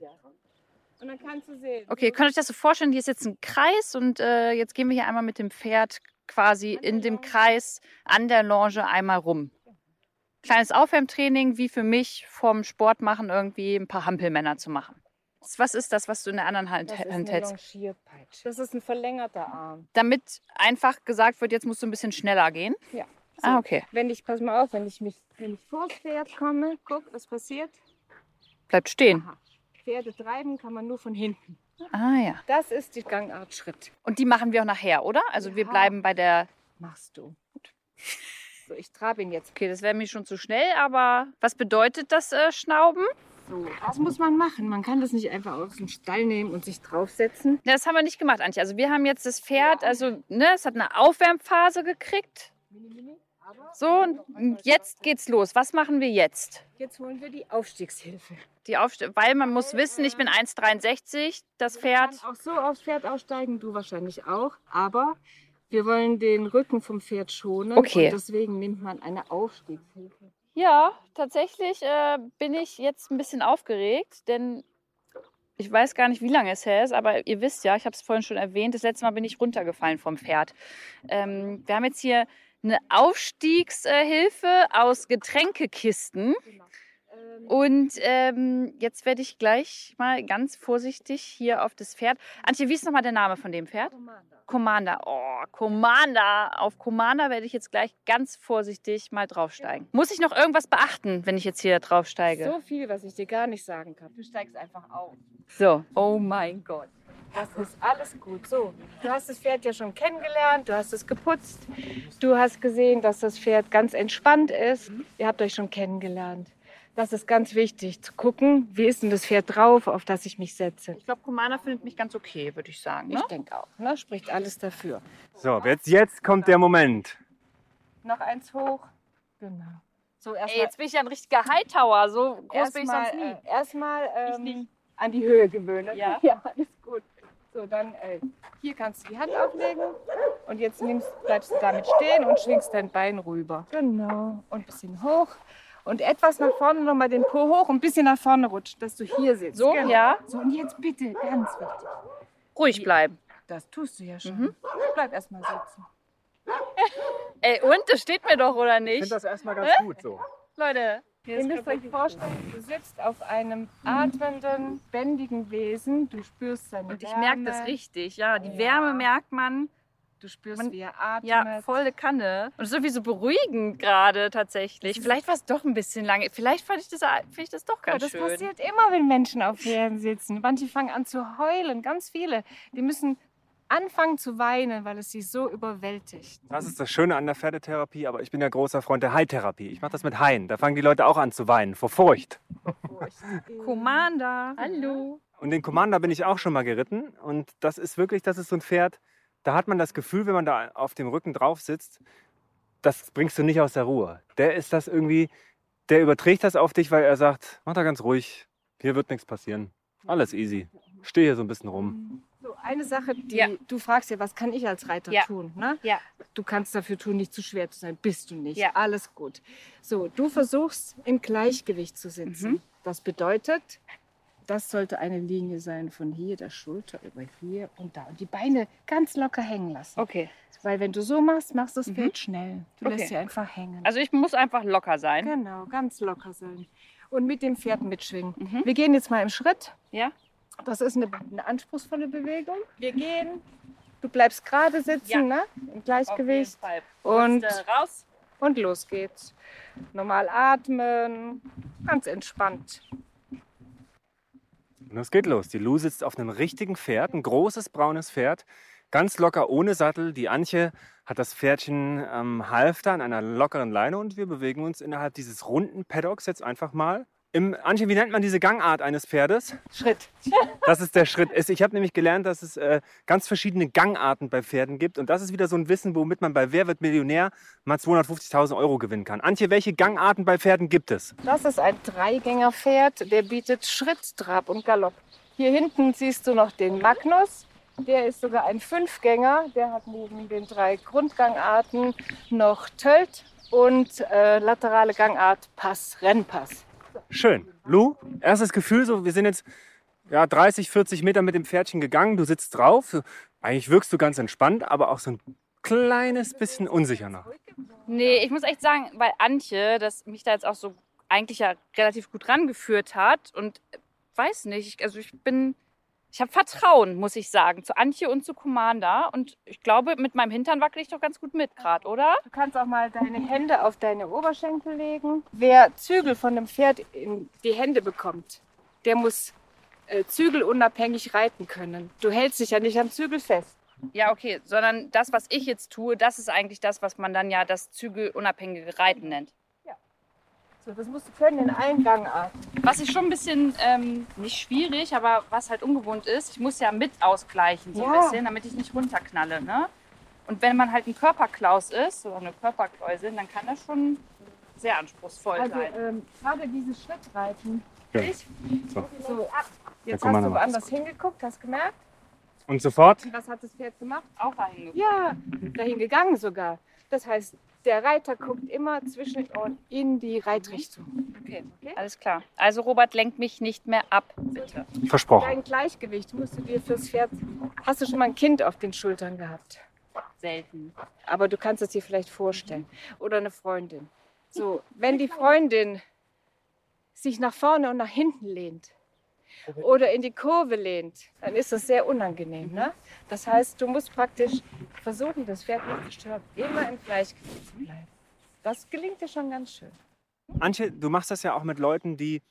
Und dann kannst du sehen. okay, könnt ihr euch das so vorstellen? Hier ist jetzt ein Kreis und äh, jetzt gehen wir hier einmal mit dem Pferd quasi in dem Kreis an der Longe einmal rum. Kleines Aufwärmtraining, wie für mich vom Sport machen irgendwie ein paar Hampelmänner zu machen. Was ist das, was du in der anderen Hand, Das ist Hand hältst? Das ist ein verlängerter Arm. Damit einfach gesagt wird, jetzt musst du ein bisschen schneller gehen. Ja. Ah, okay. Wenn ich, pass mal auf, wenn ich mich, wenn ich vor das Pferd komme, guck, was passiert. Bleibt stehen. Aha. Pferde treiben kann man nur von hinten. Ah ja. Das ist die Gangart Schritt. Und die machen wir auch nachher, oder? Also wir Ja. bleiben bei der. Machst du. So, ich trabe ihn jetzt. Okay, das wäre mir schon zu schnell, aber was bedeutet das äh, Schnauben? So, das muss man machen. Man kann das nicht einfach aus dem Stall nehmen und sich draufsetzen. Das haben wir nicht gemacht, Antje. Also wir haben jetzt das Pferd, also ne, es hat eine Aufwärmphase gekriegt. So, und jetzt geht's los. Was machen wir jetzt? Jetzt holen wir die Aufstiegshilfe. Die Aufst weil man muss wissen, ich bin 1,63, das Pferd. Ich kann auch so aufs Pferd aussteigen, du wahrscheinlich auch. Aber wir wollen den Rücken vom Pferd schonen. Okay. Und deswegen nimmt man eine Aufstiegshilfe. Ja, tatsächlich äh, bin ich jetzt ein bisschen aufgeregt, denn ich weiß gar nicht, wie lange es her ist, aber ihr wisst ja, ich habe es vorhin schon erwähnt, das letzte Mal bin ich runtergefallen vom Pferd. Ähm, wir haben jetzt hier eine Aufstiegshilfe aus Getränkekisten. Und ähm, jetzt werde ich gleich mal ganz vorsichtig hier auf das Pferd. Antje, wie ist nochmal der Name von dem Pferd? Commander. Oh, Commander. Auf Commander werde ich jetzt gleich ganz vorsichtig mal draufsteigen. Muss ich noch irgendwas beachten, wenn ich jetzt hier draufsteige? So viel, was ich dir gar nicht sagen kann. Du steigst einfach auf. So. Oh mein Gott. Das ist alles gut. So, du hast das Pferd ja schon kennengelernt, du hast es geputzt, du hast gesehen, dass das Pferd ganz entspannt ist. Ihr habt euch schon kennengelernt. Das ist ganz wichtig, zu gucken, wie ist denn das Pferd drauf, auf das ich mich setze. Ich glaube, Commander findet mich ganz okay, würde ich sagen. Ne? Ich denke auch, ne? spricht alles dafür. So, jetzt, jetzt kommt der Moment. Noch eins hoch. Genau. So, Ey, erstmal jetzt bin ich ja ein richtiger Hightower. So groß bin ich sonst nie. äh, erstmal ähm, an die Höhe gewöhnen. Ja. (laughs) ja, alles gut. So, dann äh, hier kannst du die Hand auflegen und jetzt nimmst, bleibst du damit stehen und schwingst dein Bein rüber. Genau. Und ein bisschen hoch und etwas nach vorne, nochmal den Po hoch und ein bisschen nach vorne rutschen, dass du hier sitzt. So, Genau. ja. So, und jetzt bitte, ganz wichtig. Ruhig bleiben. Das tust du ja schon. Mhm. Bleib erstmal sitzen. (laughs) Ey, und? Das steht mir doch, oder Ich nicht? finde das erstmal ganz gut so. Leute. Ihr müsst euch vorstellen, du sitzt auf einem atmenden, bändigen Wesen. Du spürst seine Und ich Wärme. merke das richtig, ja. Die Ja. Wärme merkt man. Du spürst, Man- wie er atmet. Ja, volle Kanne. Und so wie so beruhigend gerade tatsächlich. Vielleicht war es doch ein bisschen lange. Vielleicht fand ich das, find ich das doch Ja, ganz das schön. passiert immer, wenn Menschen auf Pferden sitzen. Manche fangen an zu heulen, ganz viele. Die müssen anfangen zu weinen, weil es sie so überwältigt. Das ist das Schöne an der Pferdetherapie, aber ich bin ja großer Freund der Haitherapie. Ich mache das mit Haien. Da fangen die Leute auch an zu weinen, vor Furcht. (laughs) Commander. Hallo. Und den Commander bin ich auch schon mal geritten. Und das ist wirklich, das ist so ein Pferd, da hat man das Gefühl, wenn man da auf dem Rücken drauf sitzt, das bringst du nicht aus der Ruhe. Der ist das irgendwie, der überträgt das auf dich, weil er sagt, mach da ganz ruhig, hier wird nichts passieren. Alles easy. Steh hier so ein bisschen rum. So, eine Sache, die Ja. du fragst ja, was kann ich als Reiter Ja. tun? Ne? Ja. Du kannst dafür tun, nicht zu schwer zu sein. Bist du nicht. Ja. Alles gut. So, du versuchst im Gleichgewicht zu sitzen. Mhm. Das bedeutet, das sollte eine Linie sein von hier, der Schulter über hier und da. Und die Beine ganz locker hängen lassen. Okay. Weil wenn du so machst, machst du das Mhm. Schnell. Du Okay. lässt sie einfach hängen. Also ich muss einfach locker sein. genau, ganz locker sein. Und mit dem Pferd mitschwingen. Mhm. Wir gehen jetzt mal im Schritt. Ja? Das ist eine, eine anspruchsvolle Bewegung. Wir gehen. Du bleibst gerade sitzen, Ja. ne? Im Gleichgewicht. Fall. Und- Brüste raus. Und los geht's. Normal atmen. Ganz entspannt. Und es geht los. Die Lu sitzt auf einem richtigen Pferd, ein großes braunes Pferd, ganz locker ohne Sattel. Die Antje hat das Pferdchen am Halfter an einer lockeren Leine und wir bewegen uns innerhalb dieses runden Paddocks jetzt einfach mal Im, Antje, wie nennt man diese Gangart eines Pferdes? Schritt. (laughs) Das ist der Schritt. Ich habe nämlich gelernt, dass es äh, ganz verschiedene Gangarten bei Pferden gibt. Und das ist wieder so ein Wissen, womit man bei Wer wird Millionär mal 250.000 Euro gewinnen kann. Antje, welche Gangarten bei Pferden gibt es? Das ist ein Dreigängerpferd, der bietet Schritt, Trab und Galopp. Hier hinten siehst du noch den Magnus. Der ist sogar ein Fünfgänger. Der hat neben den drei Grundgangarten noch Tölt und äh, laterale Gangart Pass, Rennpass. Schön. Lou, erstes Gefühl, so, wir sind jetzt ja, 30, 40 Meter mit dem Pferdchen gegangen. Du sitzt drauf. Eigentlich wirkst du ganz entspannt, aber auch so ein kleines bisschen unsicher noch. Nee, ich muss echt sagen, weil Antje, das mich da jetzt auch so eigentlich ja relativ gut rangeführt hat und äh, weiß nicht, ich- also ich bin, ich habe Vertrauen, muss ich sagen, zu Antje und zu Commander und ich glaube, mit meinem Hintern wackel ich doch ganz gut mit gerade, oder? Du kannst auch mal deine Hände auf deine Oberschenkel legen. Wer Zügel von dem Pferd in die Hände bekommt, der muss äh, zügelunabhängig reiten können. Du hältst dich ja nicht am Zügel fest. Ja, okay, sondern das, was ich jetzt tue, das ist eigentlich das, was man dann ja das zügelunabhängige Reiten nennt. So, das musst du können in allen Gangarten. Was ich schon ein bisschen, ähm, nicht schwierig, aber was halt ungewohnt ist, ich muss ja mit ausgleichen so ein Ja. bisschen, damit ich nicht runterknalle. Ne? Und wenn man halt ein Körperklaus ist oder eine Körperkläusin, dann kann das schon sehr anspruchsvoll Also sein. ähm, gerade dieses Schrittreiten. Ja. Ich, So. so, jetzt hast du woanders hingeguckt, hast gemerkt, Und sofort? was hat das Pferd gemacht? Auch dahin gekommen. Ja, dahin gegangen sogar. Das heißt, der Reiter guckt immer zwischen den Ohren in die Reitrichtung. Okay, alles klar. Also Robert, lenkt mich nicht mehr ab, bitte. Versprochen. Dein Gleichgewicht musst du dir fürs Pferd. Hast du schon mal ein Kind auf den Schultern gehabt? Selten. Aber du kannst es dir vielleicht vorstellen. Oder eine Freundin. So, wenn die Freundin sich nach vorne und nach hinten lehnt oder in die Kurve lehnt, dann ist das sehr unangenehm. Ne? Das heißt, du musst praktisch versuchen, das Pferd nicht zu stören, immer im Gleichgewicht zu bleiben. Das gelingt dir schon ganz schön. Antje, du machst das ja auch mit Leuten, die,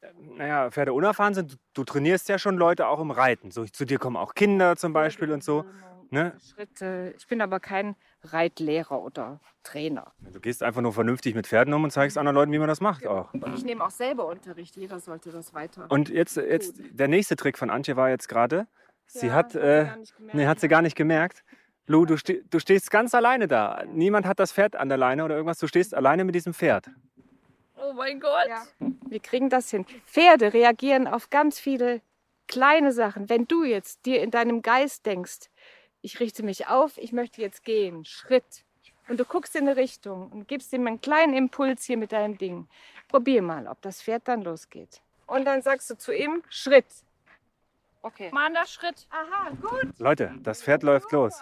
äh, naja, Pferde unerfahren sind. Du, trainierst ja schon Leute auch im Reiten. So, zu dir kommen auch Kinder zum Beispiel und so. Ne? Schritte. Ich bin aber kein Reitlehrer oder Trainer. Du gehst einfach nur vernünftig mit Pferden um und zeigst anderen Leuten, wie man das macht auch. Und ich nehme auch selber Unterricht. Jeder sollte das weiter. Und jetzt, jetzt der nächste Trick von Antje war jetzt gerade, sie Ja, hat, sie äh, gar nicht gemerkt. nee, hat sie gar nicht gemerkt. Lou, du, ste du stehst ganz alleine da. Niemand hat das Pferd an der Leine oder irgendwas. Du stehst alleine mit diesem Pferd. Oh mein Gott. Ja. Wir kriegen das hin. Pferde reagieren auf ganz viele kleine Sachen. Wenn du jetzt dir in deinem Geist denkst, ich richte mich auf, ich möchte jetzt gehen, Schritt. Und du guckst in eine Richtung und gibst ihm einen kleinen Impuls hier mit deinem Ding. Probier mal, ob das Pferd dann losgeht. Und dann sagst du zu ihm, Schritt. Okay. Commander, Schritt. Aha, gut. Leute, das Pferd läuft los.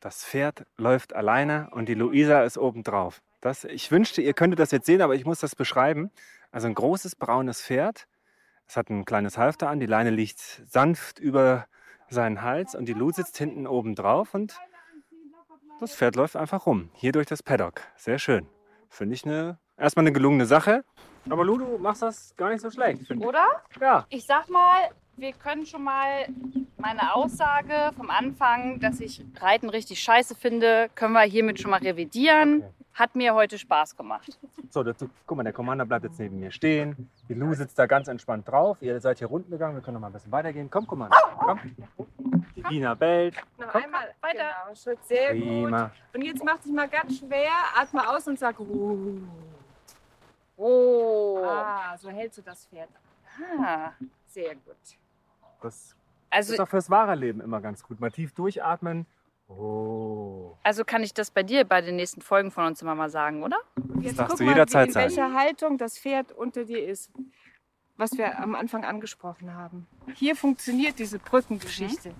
Das Pferd läuft alleine und die Luisa ist obendrauf. Das, ich wünschte, ihr könntet das jetzt sehen, aber ich muss das beschreiben. Also ein großes braunes Pferd. Es hat ein kleines Halfter an. Die Leine liegt sanft über seinen Hals und die Lu sitzt hinten oben drauf und das Pferd läuft einfach rum. Hier durch das Paddock. Sehr schön. Finde ich eine, erstmal eine gelungene Sache. Aber Lu, du machst das gar nicht so schlecht, finde Oder? ich. Ja. Ich sag mal, wir können schon mal meine Aussage vom Anfang, dass ich Reiten richtig scheiße finde, können wir hiermit schon mal revidieren. Okay. Hat mir heute Spaß gemacht. So, das, guck mal, der Commander bleibt jetzt neben mir stehen. Die Lu sitzt da ganz entspannt drauf. Ihr seid hier runter gegangen. Wir können noch mal ein bisschen weitergehen. Komm, Commander. Komm. Die Diener bellt. Noch Komm. einmal Weiter. Genau, Schritt, sehr gut. Prima. Und jetzt mach dich mal ganz schwer, atme aus und sag, uh. Oh. Ah, so hältst du das Pferd. Ah. Sehr gut. Das Also, ist auch fürs wahre Leben immer ganz gut. Mal tief durchatmen. Oh. also kann ich das bei dir bei den nächsten Folgen von uns immer mal sagen, oder? Jetzt darfst guck du mal, jederzeit in sagen. welcher Haltung das Pferd unter dir ist. Was wir am Anfang angesprochen haben. Hier funktioniert diese Brückengeschichte.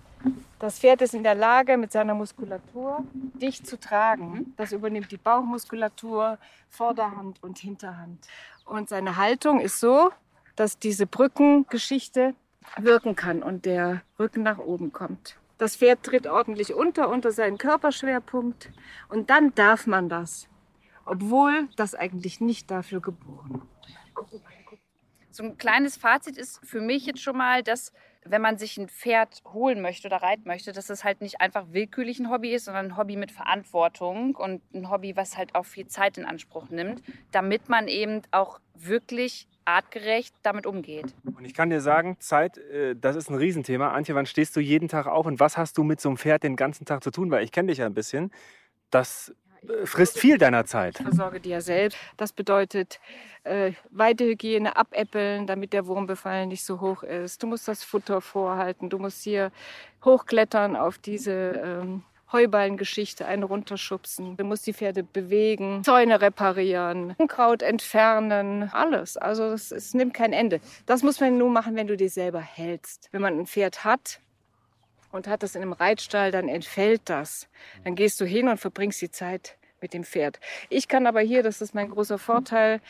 Das Pferd ist in der Lage, mit seiner Muskulatur dich zu tragen. Das übernimmt die Bauchmuskulatur, Vorderhand und Hinterhand. Und seine Haltung ist so, dass diese Brückengeschichte wirken kann und der Rücken nach oben kommt. Das Pferd tritt ordentlich unter, unter seinen Körperschwerpunkt. Und dann darf man das obwohl das eigentlich nicht dafür geboren. So ein kleines Fazit ist für mich jetzt schon mal, dass wenn man sich ein Pferd holen möchte oder reiten möchte, dass es halt nicht einfach willkürlich ein Hobby ist, sondern ein Hobby mit Verantwortung und ein Hobby, was halt auch viel Zeit in Anspruch nimmt, damit man eben auch wirklich artgerecht damit umgeht. Und ich kann dir sagen, Zeit, äh, das ist ein Riesenthema. Antje, wann stehst du jeden Tag auf und was hast du mit so einem Pferd den ganzen Tag zu tun? Weil ich kenne dich ja ein bisschen. Das äh, frisst viel deiner Zeit. Ich versorge die ja selbst. Das bedeutet äh, Weidehygiene abäppeln, damit der Wurmbefall nicht so hoch ist. Du musst das Futter vorhalten. Du musst hier hochklettern auf diese ähm, Heuballengeschichte, einen runterschubsen. Du musst die Pferde bewegen, Zäune reparieren, Unkraut entfernen, alles. Also es, nimmt kein Ende. Das muss man nur machen, wenn du dich selber hältst. Wenn man ein Pferd hat, und hat das in einem Reitstall, dann entfällt das. Dann gehst du hin und verbringst die Zeit mit dem Pferd. Ich kann aber hier, das ist mein großer Vorteil,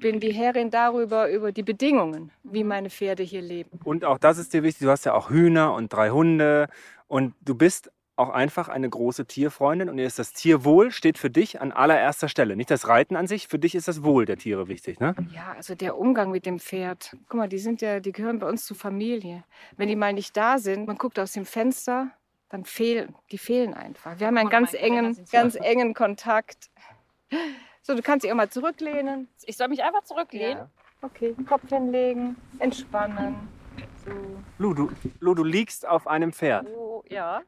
bin die Herrin darüber, über die Bedingungen, wie meine Pferde hier leben. Und auch das ist dir wichtig, du hast ja auch Hühner und drei Hunde und du bist auch einfach eine große Tierfreundin und ist das Tierwohl steht für dich an allererster Stelle. Nicht das Reiten an sich, für dich ist das Wohl der Tiere wichtig, ne? Ja, also der Umgang mit dem Pferd. Guck mal, die sind ja, die gehören bei uns zur Familie. Wenn die mal nicht da sind, man guckt aus dem Fenster, dann fehlen, die fehlen einfach. Wir haben einen ganz engen, ganz engen Kontakt. So, du kannst dich auch mal zurücklehnen. Ich soll mich einfach zurücklehnen? Ja. Okay, Kopf hinlegen, entspannen. So. Lu, du, Lu, du liegst auf einem Pferd. Oh, ja.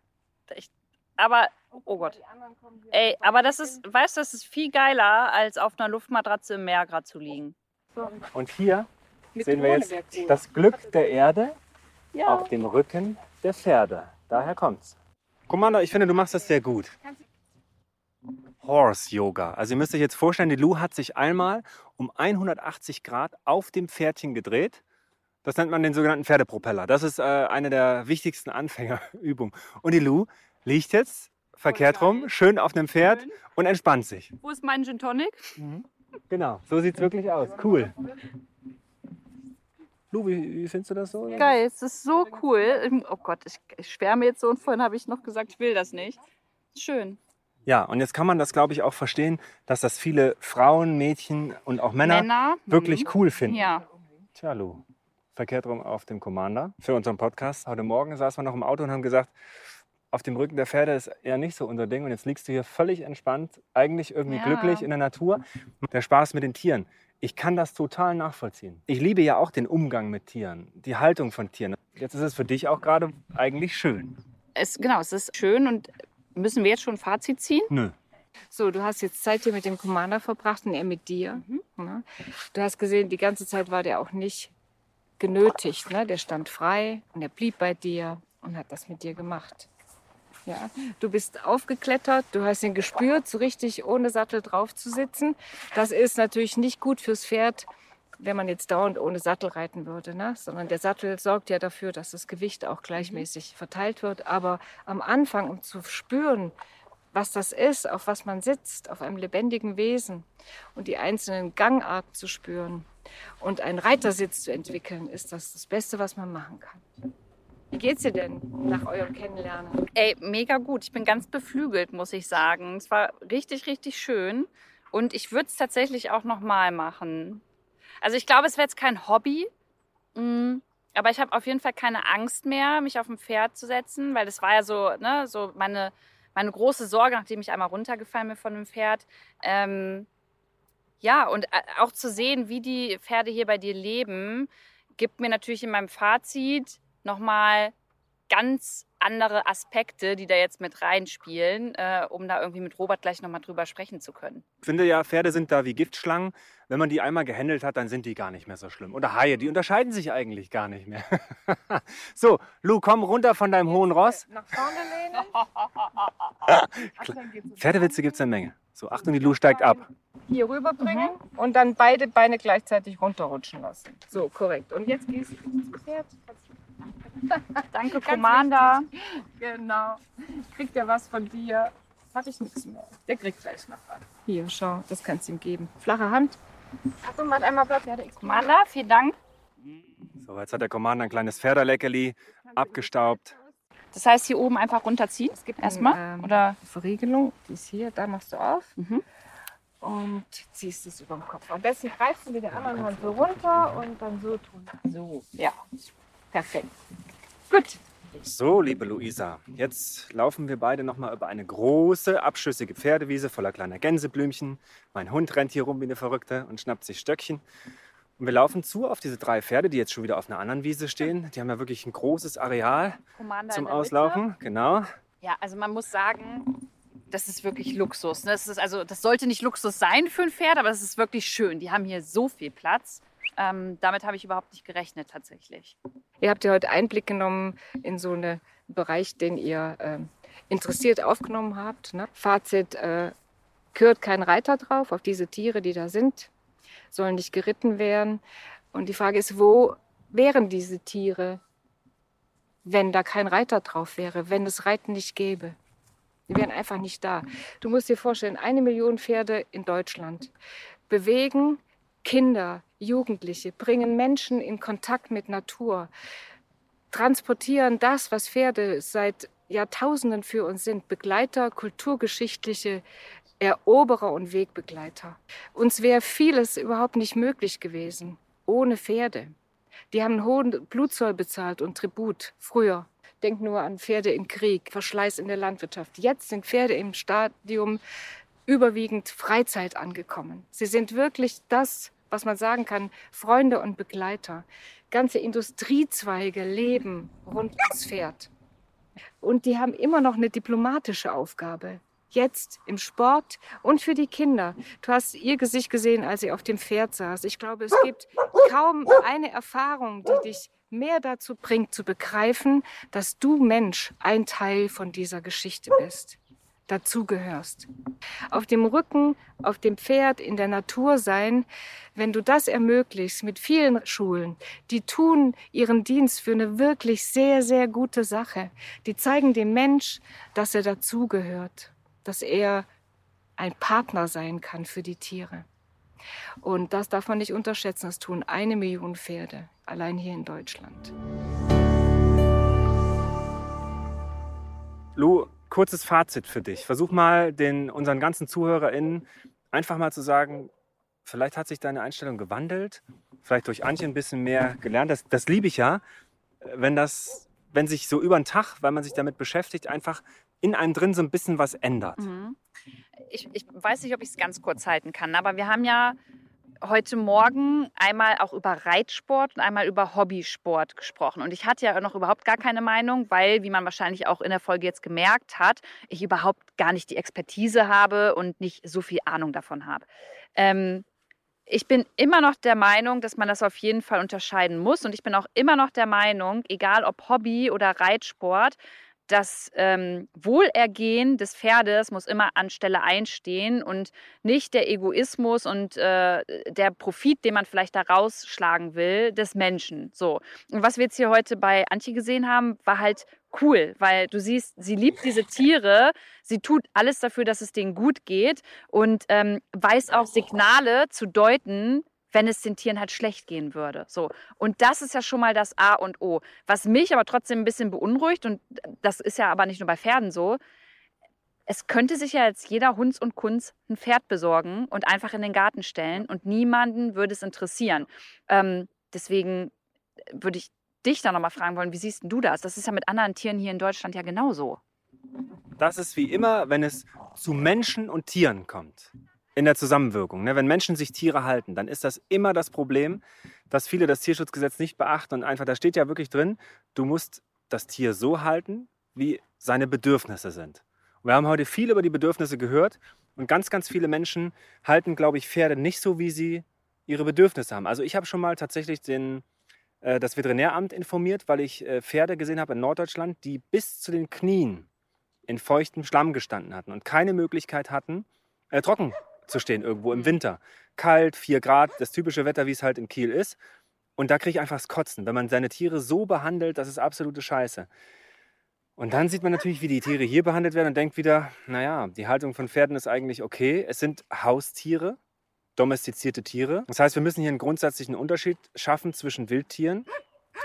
Ich, aber, oh Gott. Ey, aber das ist, weißt du, das ist viel geiler, als auf einer Luftmatratze im Meer gerade zu liegen. Und hier sehen wir jetzt das Glück der Erde Ja. auf dem Rücken der Pferde. Daher kommt's. Commander, ich finde, du machst das sehr gut. Horse Yoga. Also ihr müsst euch jetzt vorstellen, die Lu hat sich einmal um 180 Grad auf dem Pferdchen gedreht. Das nennt man den sogenannten Pferdepropeller. Das ist äh, eine der wichtigsten Anfängerübungen. Und die Lu liegt jetzt verkehrt rum, schön auf einem Pferd Schön. und entspannt sich. Wo ist mein Gin Tonic? Genau, so sieht's wirklich aus. Cool. Lu, wie, wie findest du das so? Geil, es ist so cool. Oh Gott, ich, ich schwärme jetzt so und vorhin habe ich noch gesagt, ich will das nicht. Schön. Ja, und jetzt kann man das, glaube ich, auch verstehen, dass das viele Frauen, Mädchen und auch Männer, Männer. wirklich mhm. cool finden. Ja. Tja, Lu, verkehrt rum auf dem Commander für unseren Podcast. Heute Morgen saßen wir noch im Auto und haben gesagt, auf dem Rücken der Pferde ist eher nicht so unser Ding. Und jetzt liegst du hier völlig entspannt, eigentlich irgendwie Ja. glücklich in der Natur. Der Spaß mit den Tieren. Ich kann das total nachvollziehen. Ich liebe ja auch den Umgang mit Tieren, die Haltung von Tieren. Jetzt ist es für dich auch gerade eigentlich schön. Es, genau, es ist schön und müssen wir jetzt schon ein Fazit ziehen? Nö. So, du hast jetzt Zeit hier mit dem Commander verbracht und er mit dir. Ne? Du hast gesehen, die ganze Zeit war der auch nicht genötigt. Ne? Der stand frei und er blieb bei dir und hat das mit dir gemacht. Ja, du bist aufgeklettert, du hast ihn gespürt, so richtig ohne Sattel drauf zu sitzen. Das ist natürlich nicht gut fürs Pferd, wenn man jetzt dauernd ohne Sattel reiten würde, ne? sondern der Sattel sorgt ja dafür, dass das Gewicht auch gleichmäßig verteilt wird. Aber am Anfang, um zu spüren, was das ist, auf was man sitzt, auf einem lebendigen Wesen und die einzelnen Gangarten zu spüren und einen Reitersitz zu entwickeln, ist das das Beste, was man machen kann. Wie geht's dir denn nach eurem Kennenlernen? Ey, mega gut. Ich bin ganz beflügelt, muss ich sagen. Es war richtig, richtig schön. Und ich würde es tatsächlich auch nochmal machen. Also ich glaube, es wäre jetzt kein Hobby. mm, Aber ich habe auf jeden Fall keine Angst mehr, mich auf ein Pferd zu setzen, weil das war ja so, ne, so meine, meine große Sorge, nachdem ich einmal runtergefallen bin von dem Pferd. Ähm, ja, und äh, auch zu sehen, wie die Pferde hier bei dir leben, gibt mir natürlich in meinem Fazit nochmal ganz andere Aspekte, die da jetzt mit reinspielen, äh, um da irgendwie mit Robert gleich nochmal drüber sprechen zu können. Ich finde ja, Pferde sind da wie Giftschlangen. Wenn man die einmal gehandelt hat, dann sind die gar nicht mehr so schlimm. Oder Haie, die unterscheiden sich eigentlich gar nicht mehr. (laughs) so, Lu, komm runter von deinem hohen Ross. Nach vorne lehnen. (laughs) Pferdewitze gibt es eine Menge. So, Achtung, die Lu steigt ab. Hier rüberbringen und dann beide Beine gleichzeitig runterrutschen lassen. So, korrekt. Und jetzt gehst du ins Pferd. (laughs) Danke, Commander. Genau. Kriegt er was von dir? Hatte ich nichts mehr. Der kriegt gleich noch was. Hier, schau, das kannst du ihm geben. Flache Hand. Achtung, mach einmal Platz. Ja, der Commander, vielen Dank. So, jetzt hat der Commander ein kleines Pferderleckerli abgestaubt. Das heißt, hier oben einfach runterziehen? Es gibt Erstmal? Ein, ähm, Oder? Verriegelung, die ist hier, da machst du auf Mhm. und ziehst es über den Kopf. Am besten greifst du mit der anderen Hand so runter und dann so tun. So, ja. Perfekt. Gut. So, liebe Luisa, jetzt laufen wir beide noch mal über eine große, abschüssige Pferdewiese voller kleiner Gänseblümchen. Mein Hund rennt hier rum wie eine Verrückte und schnappt sich Stöckchen. Und wir laufen zu auf diese drei Pferde, die jetzt schon wieder auf einer anderen Wiese stehen. Die haben ja wirklich ein großes Areal Commander zum Auslaufen. Mitte. Genau. Ja, also man muss sagen, das ist wirklich Luxus. ne? Das, ist also, das sollte nicht Luxus sein für ein Pferd, aber es ist wirklich schön. Die haben hier so viel Platz. Ähm, damit habe ich überhaupt nicht gerechnet tatsächlich. Ihr habt ja heute Einblick genommen in so einen Bereich, den ihr ähm, interessiert aufgenommen habt. Ne? Fazit, äh, gehört kein Reiter drauf auf diese Tiere, die da sind, sollen nicht geritten werden. Und die Frage ist, wo wären diese Tiere, wenn da kein Reiter drauf wäre, wenn es Reiten nicht gäbe? Die wären einfach nicht da. Du musst dir vorstellen, eine Million Pferde in Deutschland bewegen Kinder, Jugendliche, bringen Menschen in Kontakt mit Natur, transportieren das, was Pferde seit Jahrtausenden für uns sind, Begleiter, kulturgeschichtliche Eroberer und Wegbegleiter. Uns wäre vieles überhaupt nicht möglich gewesen ohne Pferde. Die haben hohen Blutzoll bezahlt und Tribut früher. Denk nur an Pferde im Krieg, Verschleiß in der Landwirtschaft. Jetzt sind Pferde im Stadium überwiegend Freizeit angekommen. Sie sind wirklich das, was man sagen kann, Freunde und Begleiter. Ganze Industriezweige leben rund ums Pferd. Und die haben immer noch eine diplomatische Aufgabe. Jetzt im Sport und für die Kinder. Du hast ihr Gesicht gesehen, als sie auf dem Pferd saß. Ich glaube, es gibt kaum eine Erfahrung, die dich mehr dazu bringt, zu begreifen, dass du Mensch ein Teil von dieser Geschichte bist, dazugehörst. Auf dem Rücken, auf dem Pferd, in der Natur sein, wenn du das ermöglichst mit vielen Schulen, die tun ihren Dienst für eine wirklich sehr, sehr gute Sache. Die zeigen dem Mensch, dass er dazugehört, dass er ein Partner sein kann für die Tiere. Und das darf man nicht unterschätzen. Das tun eine Million Pferde, allein hier in Deutschland. Lu, kurzes Fazit für dich. Versuch mal den, unseren ganzen ZuhörerInnen einfach mal zu sagen, vielleicht hat sich deine Einstellung gewandelt, vielleicht durch Antje ein bisschen mehr gelernt. Das, das liebe ich ja, wenn das, wenn sich so über den Tag, weil man sich damit beschäftigt, einfach in einem drin so ein bisschen was ändert. Mhm. Ich, ich weiß nicht, ob ich es ganz kurz halten kann, aber wir haben ja heute Morgen einmal auch über Reitsport und einmal über Hobbysport gesprochen. Und ich hatte ja noch überhaupt gar keine Meinung, weil, wie man wahrscheinlich auch in der Folge jetzt gemerkt hat, ich überhaupt gar nicht die Expertise habe und nicht so viel Ahnung davon habe. Ähm, ich bin immer noch der Meinung, dass man das auf jeden Fall unterscheiden muss. Und ich bin auch immer noch der Meinung, egal ob Hobby oder Reitsport, das ähm, Wohlergehen des Pferdes muss immer an Stelle einstehen und nicht der Egoismus und äh, der Profit, den man vielleicht da rausschlagen will, des Menschen. So. Und was wir jetzt hier heute bei Antje gesehen haben, war halt cool, weil du siehst, sie liebt diese Tiere, sie tut alles dafür, dass es denen gut geht und ähm, weiß auch Signale zu deuten, wenn es den Tieren halt schlecht gehen würde. So. Und das ist ja schon mal das A und O. Was mich aber trotzdem ein bisschen beunruhigt, und das ist ja aber nicht nur bei Pferden so, es könnte sich ja jetzt jeder Hunds und Kunz ein Pferd besorgen und einfach in den Garten stellen und niemanden würde es interessieren. Ähm, deswegen würde ich dich da nochmal fragen wollen, wie siehst du das? Das ist ja mit anderen Tieren hier in Deutschland ja genauso. Das ist wie immer, wenn es zu Menschen und Tieren kommt in der Zusammenwirkung. Ne? Wenn Menschen sich Tiere halten, dann ist das immer das Problem, dass viele das Tierschutzgesetz nicht beachten und einfach, da steht ja wirklich drin, du musst das Tier so halten, wie seine Bedürfnisse sind. Wir haben heute viel über die Bedürfnisse gehört und ganz, ganz viele Menschen halten, glaube ich, Pferde nicht so, wie sie ihre Bedürfnisse haben. Also ich habe schon mal tatsächlich den, äh, das Veterinäramt informiert, weil ich äh, Pferde gesehen habe in Norddeutschland, die bis zu den Knien in feuchtem Schlamm gestanden hatten und keine Möglichkeit hatten, äh, trocken zu stehen irgendwo im Winter. Kalt, 4 Grad, das typische Wetter, wie es halt in Kiel ist. Und da kriege ich einfach das Kotzen. Wenn man seine Tiere so behandelt, das ist absolute Scheiße. Und dann sieht man natürlich, wie die Tiere hier behandelt werden und denkt wieder, naja, die Haltung von Pferden ist eigentlich okay. Es sind Haustiere, domestizierte Tiere. Das heißt, wir müssen hier einen grundsätzlichen Unterschied schaffen zwischen Wildtieren.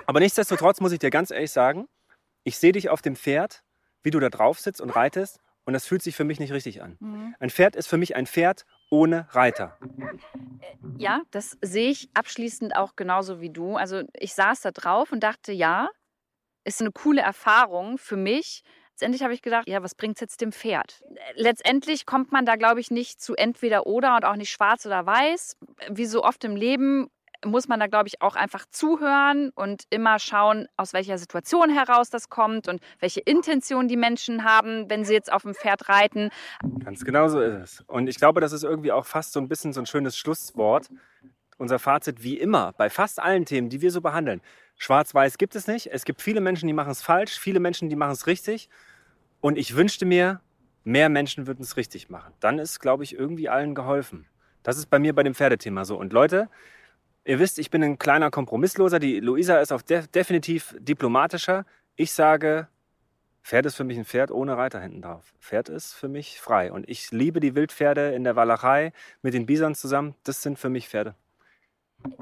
Aber nichtsdestotrotz muss ich dir ganz ehrlich sagen, ich sehe dich auf dem Pferd, wie du da drauf sitzt und reitest und das fühlt sich für mich nicht richtig an. Mhm. Ein Pferd ist für mich ein Pferd ohne Reiter. Ja, das sehe ich abschließend auch genauso wie du. Also ich saß da drauf und dachte, ja, ist eine coole Erfahrung für mich. Letztendlich habe ich gedacht, ja, was bringt es jetzt dem Pferd? Letztendlich kommt man da, glaube ich, nicht zu entweder oder und auch nicht schwarz oder weiß. Wie so oft im Leben muss man da, glaube ich, auch einfach zuhören und immer schauen, aus welcher Situation heraus das kommt und welche Intention die Menschen haben, wenn sie jetzt auf dem Pferd reiten. Ganz genau so ist es. Und ich glaube, das ist irgendwie auch fast so ein bisschen so ein schönes Schlusswort. Unser Fazit wie immer bei fast allen Themen, die wir so behandeln. Schwarz-Weiß gibt es nicht. Es gibt viele Menschen, die machen es falsch, viele Menschen, die machen es richtig. Und ich wünschte mir, mehr Menschen würden es richtig machen. Dann ist, glaube ich, irgendwie allen geholfen. Das ist bei mir bei dem Pferdethema so. Und Leute, ihr wisst, ich bin ein kleiner Kompromissloser. Die Luisa ist auch de definitiv diplomatischer. Ich sage, Pferd ist für mich ein Pferd ohne Reiter hinten drauf. Pferd ist für mich frei. Und ich liebe die Wildpferde in der Walachei mit den Bisons zusammen. Das sind für mich Pferde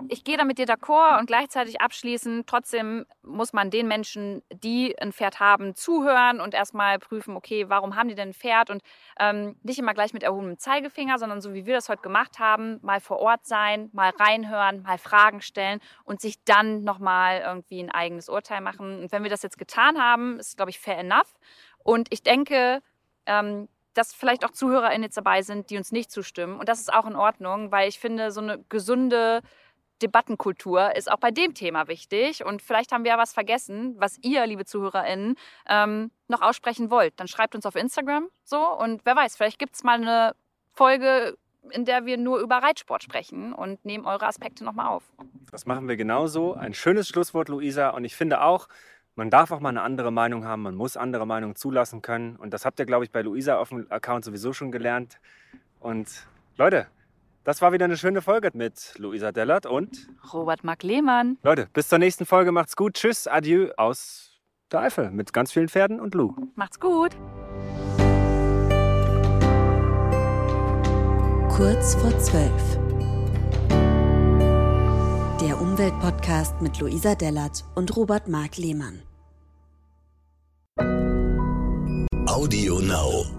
ich gehe da mit dir d'accord und gleichzeitig abschließend, trotzdem muss man den Menschen, die ein Pferd haben, zuhören und erstmal prüfen, okay, warum haben die denn ein Pferd und ähm, nicht immer gleich mit erhobenem Zeigefinger, sondern so wie wir das heute gemacht haben, mal vor Ort sein, mal reinhören, mal Fragen stellen und sich dann nochmal irgendwie ein eigenes Urteil machen. Und wenn wir das jetzt getan haben, ist, glaube ich, fair enough. Und ich denke, ähm, dass vielleicht auch ZuhörerInnen jetzt dabei sind, die uns nicht zustimmen. Und das ist auch in Ordnung, weil ich finde, so eine gesunde Debattenkultur ist auch bei dem Thema wichtig. Und vielleicht haben wir ja was vergessen, was ihr, liebe ZuhörerInnen, ähm, noch aussprechen wollt. Dann schreibt uns auf Instagram so und wer weiß, vielleicht gibt es mal eine Folge, in der wir nur über Reitsport sprechen und nehmen eure Aspekte nochmal auf. Das machen wir genauso. Ein schönes Schlusswort, Luisa. Und ich finde auch, man darf auch mal eine andere Meinung haben, man muss andere Meinungen zulassen können. Und das habt ihr, glaube ich, bei Luisa auf dem Account sowieso schon gelernt. Und Leute, das war wieder eine schöne Folge mit Luisa Dellert und Robert Mark Lehmann. Leute, bis zur nächsten Folge. Macht's gut. Tschüss, adieu aus der Eifel mit ganz vielen Pferden und Lou. Macht's gut. Kurz vor zwölf. Der Umweltpodcast mit Luisa Dellert und Robert Mark Lehmann. Audio Now.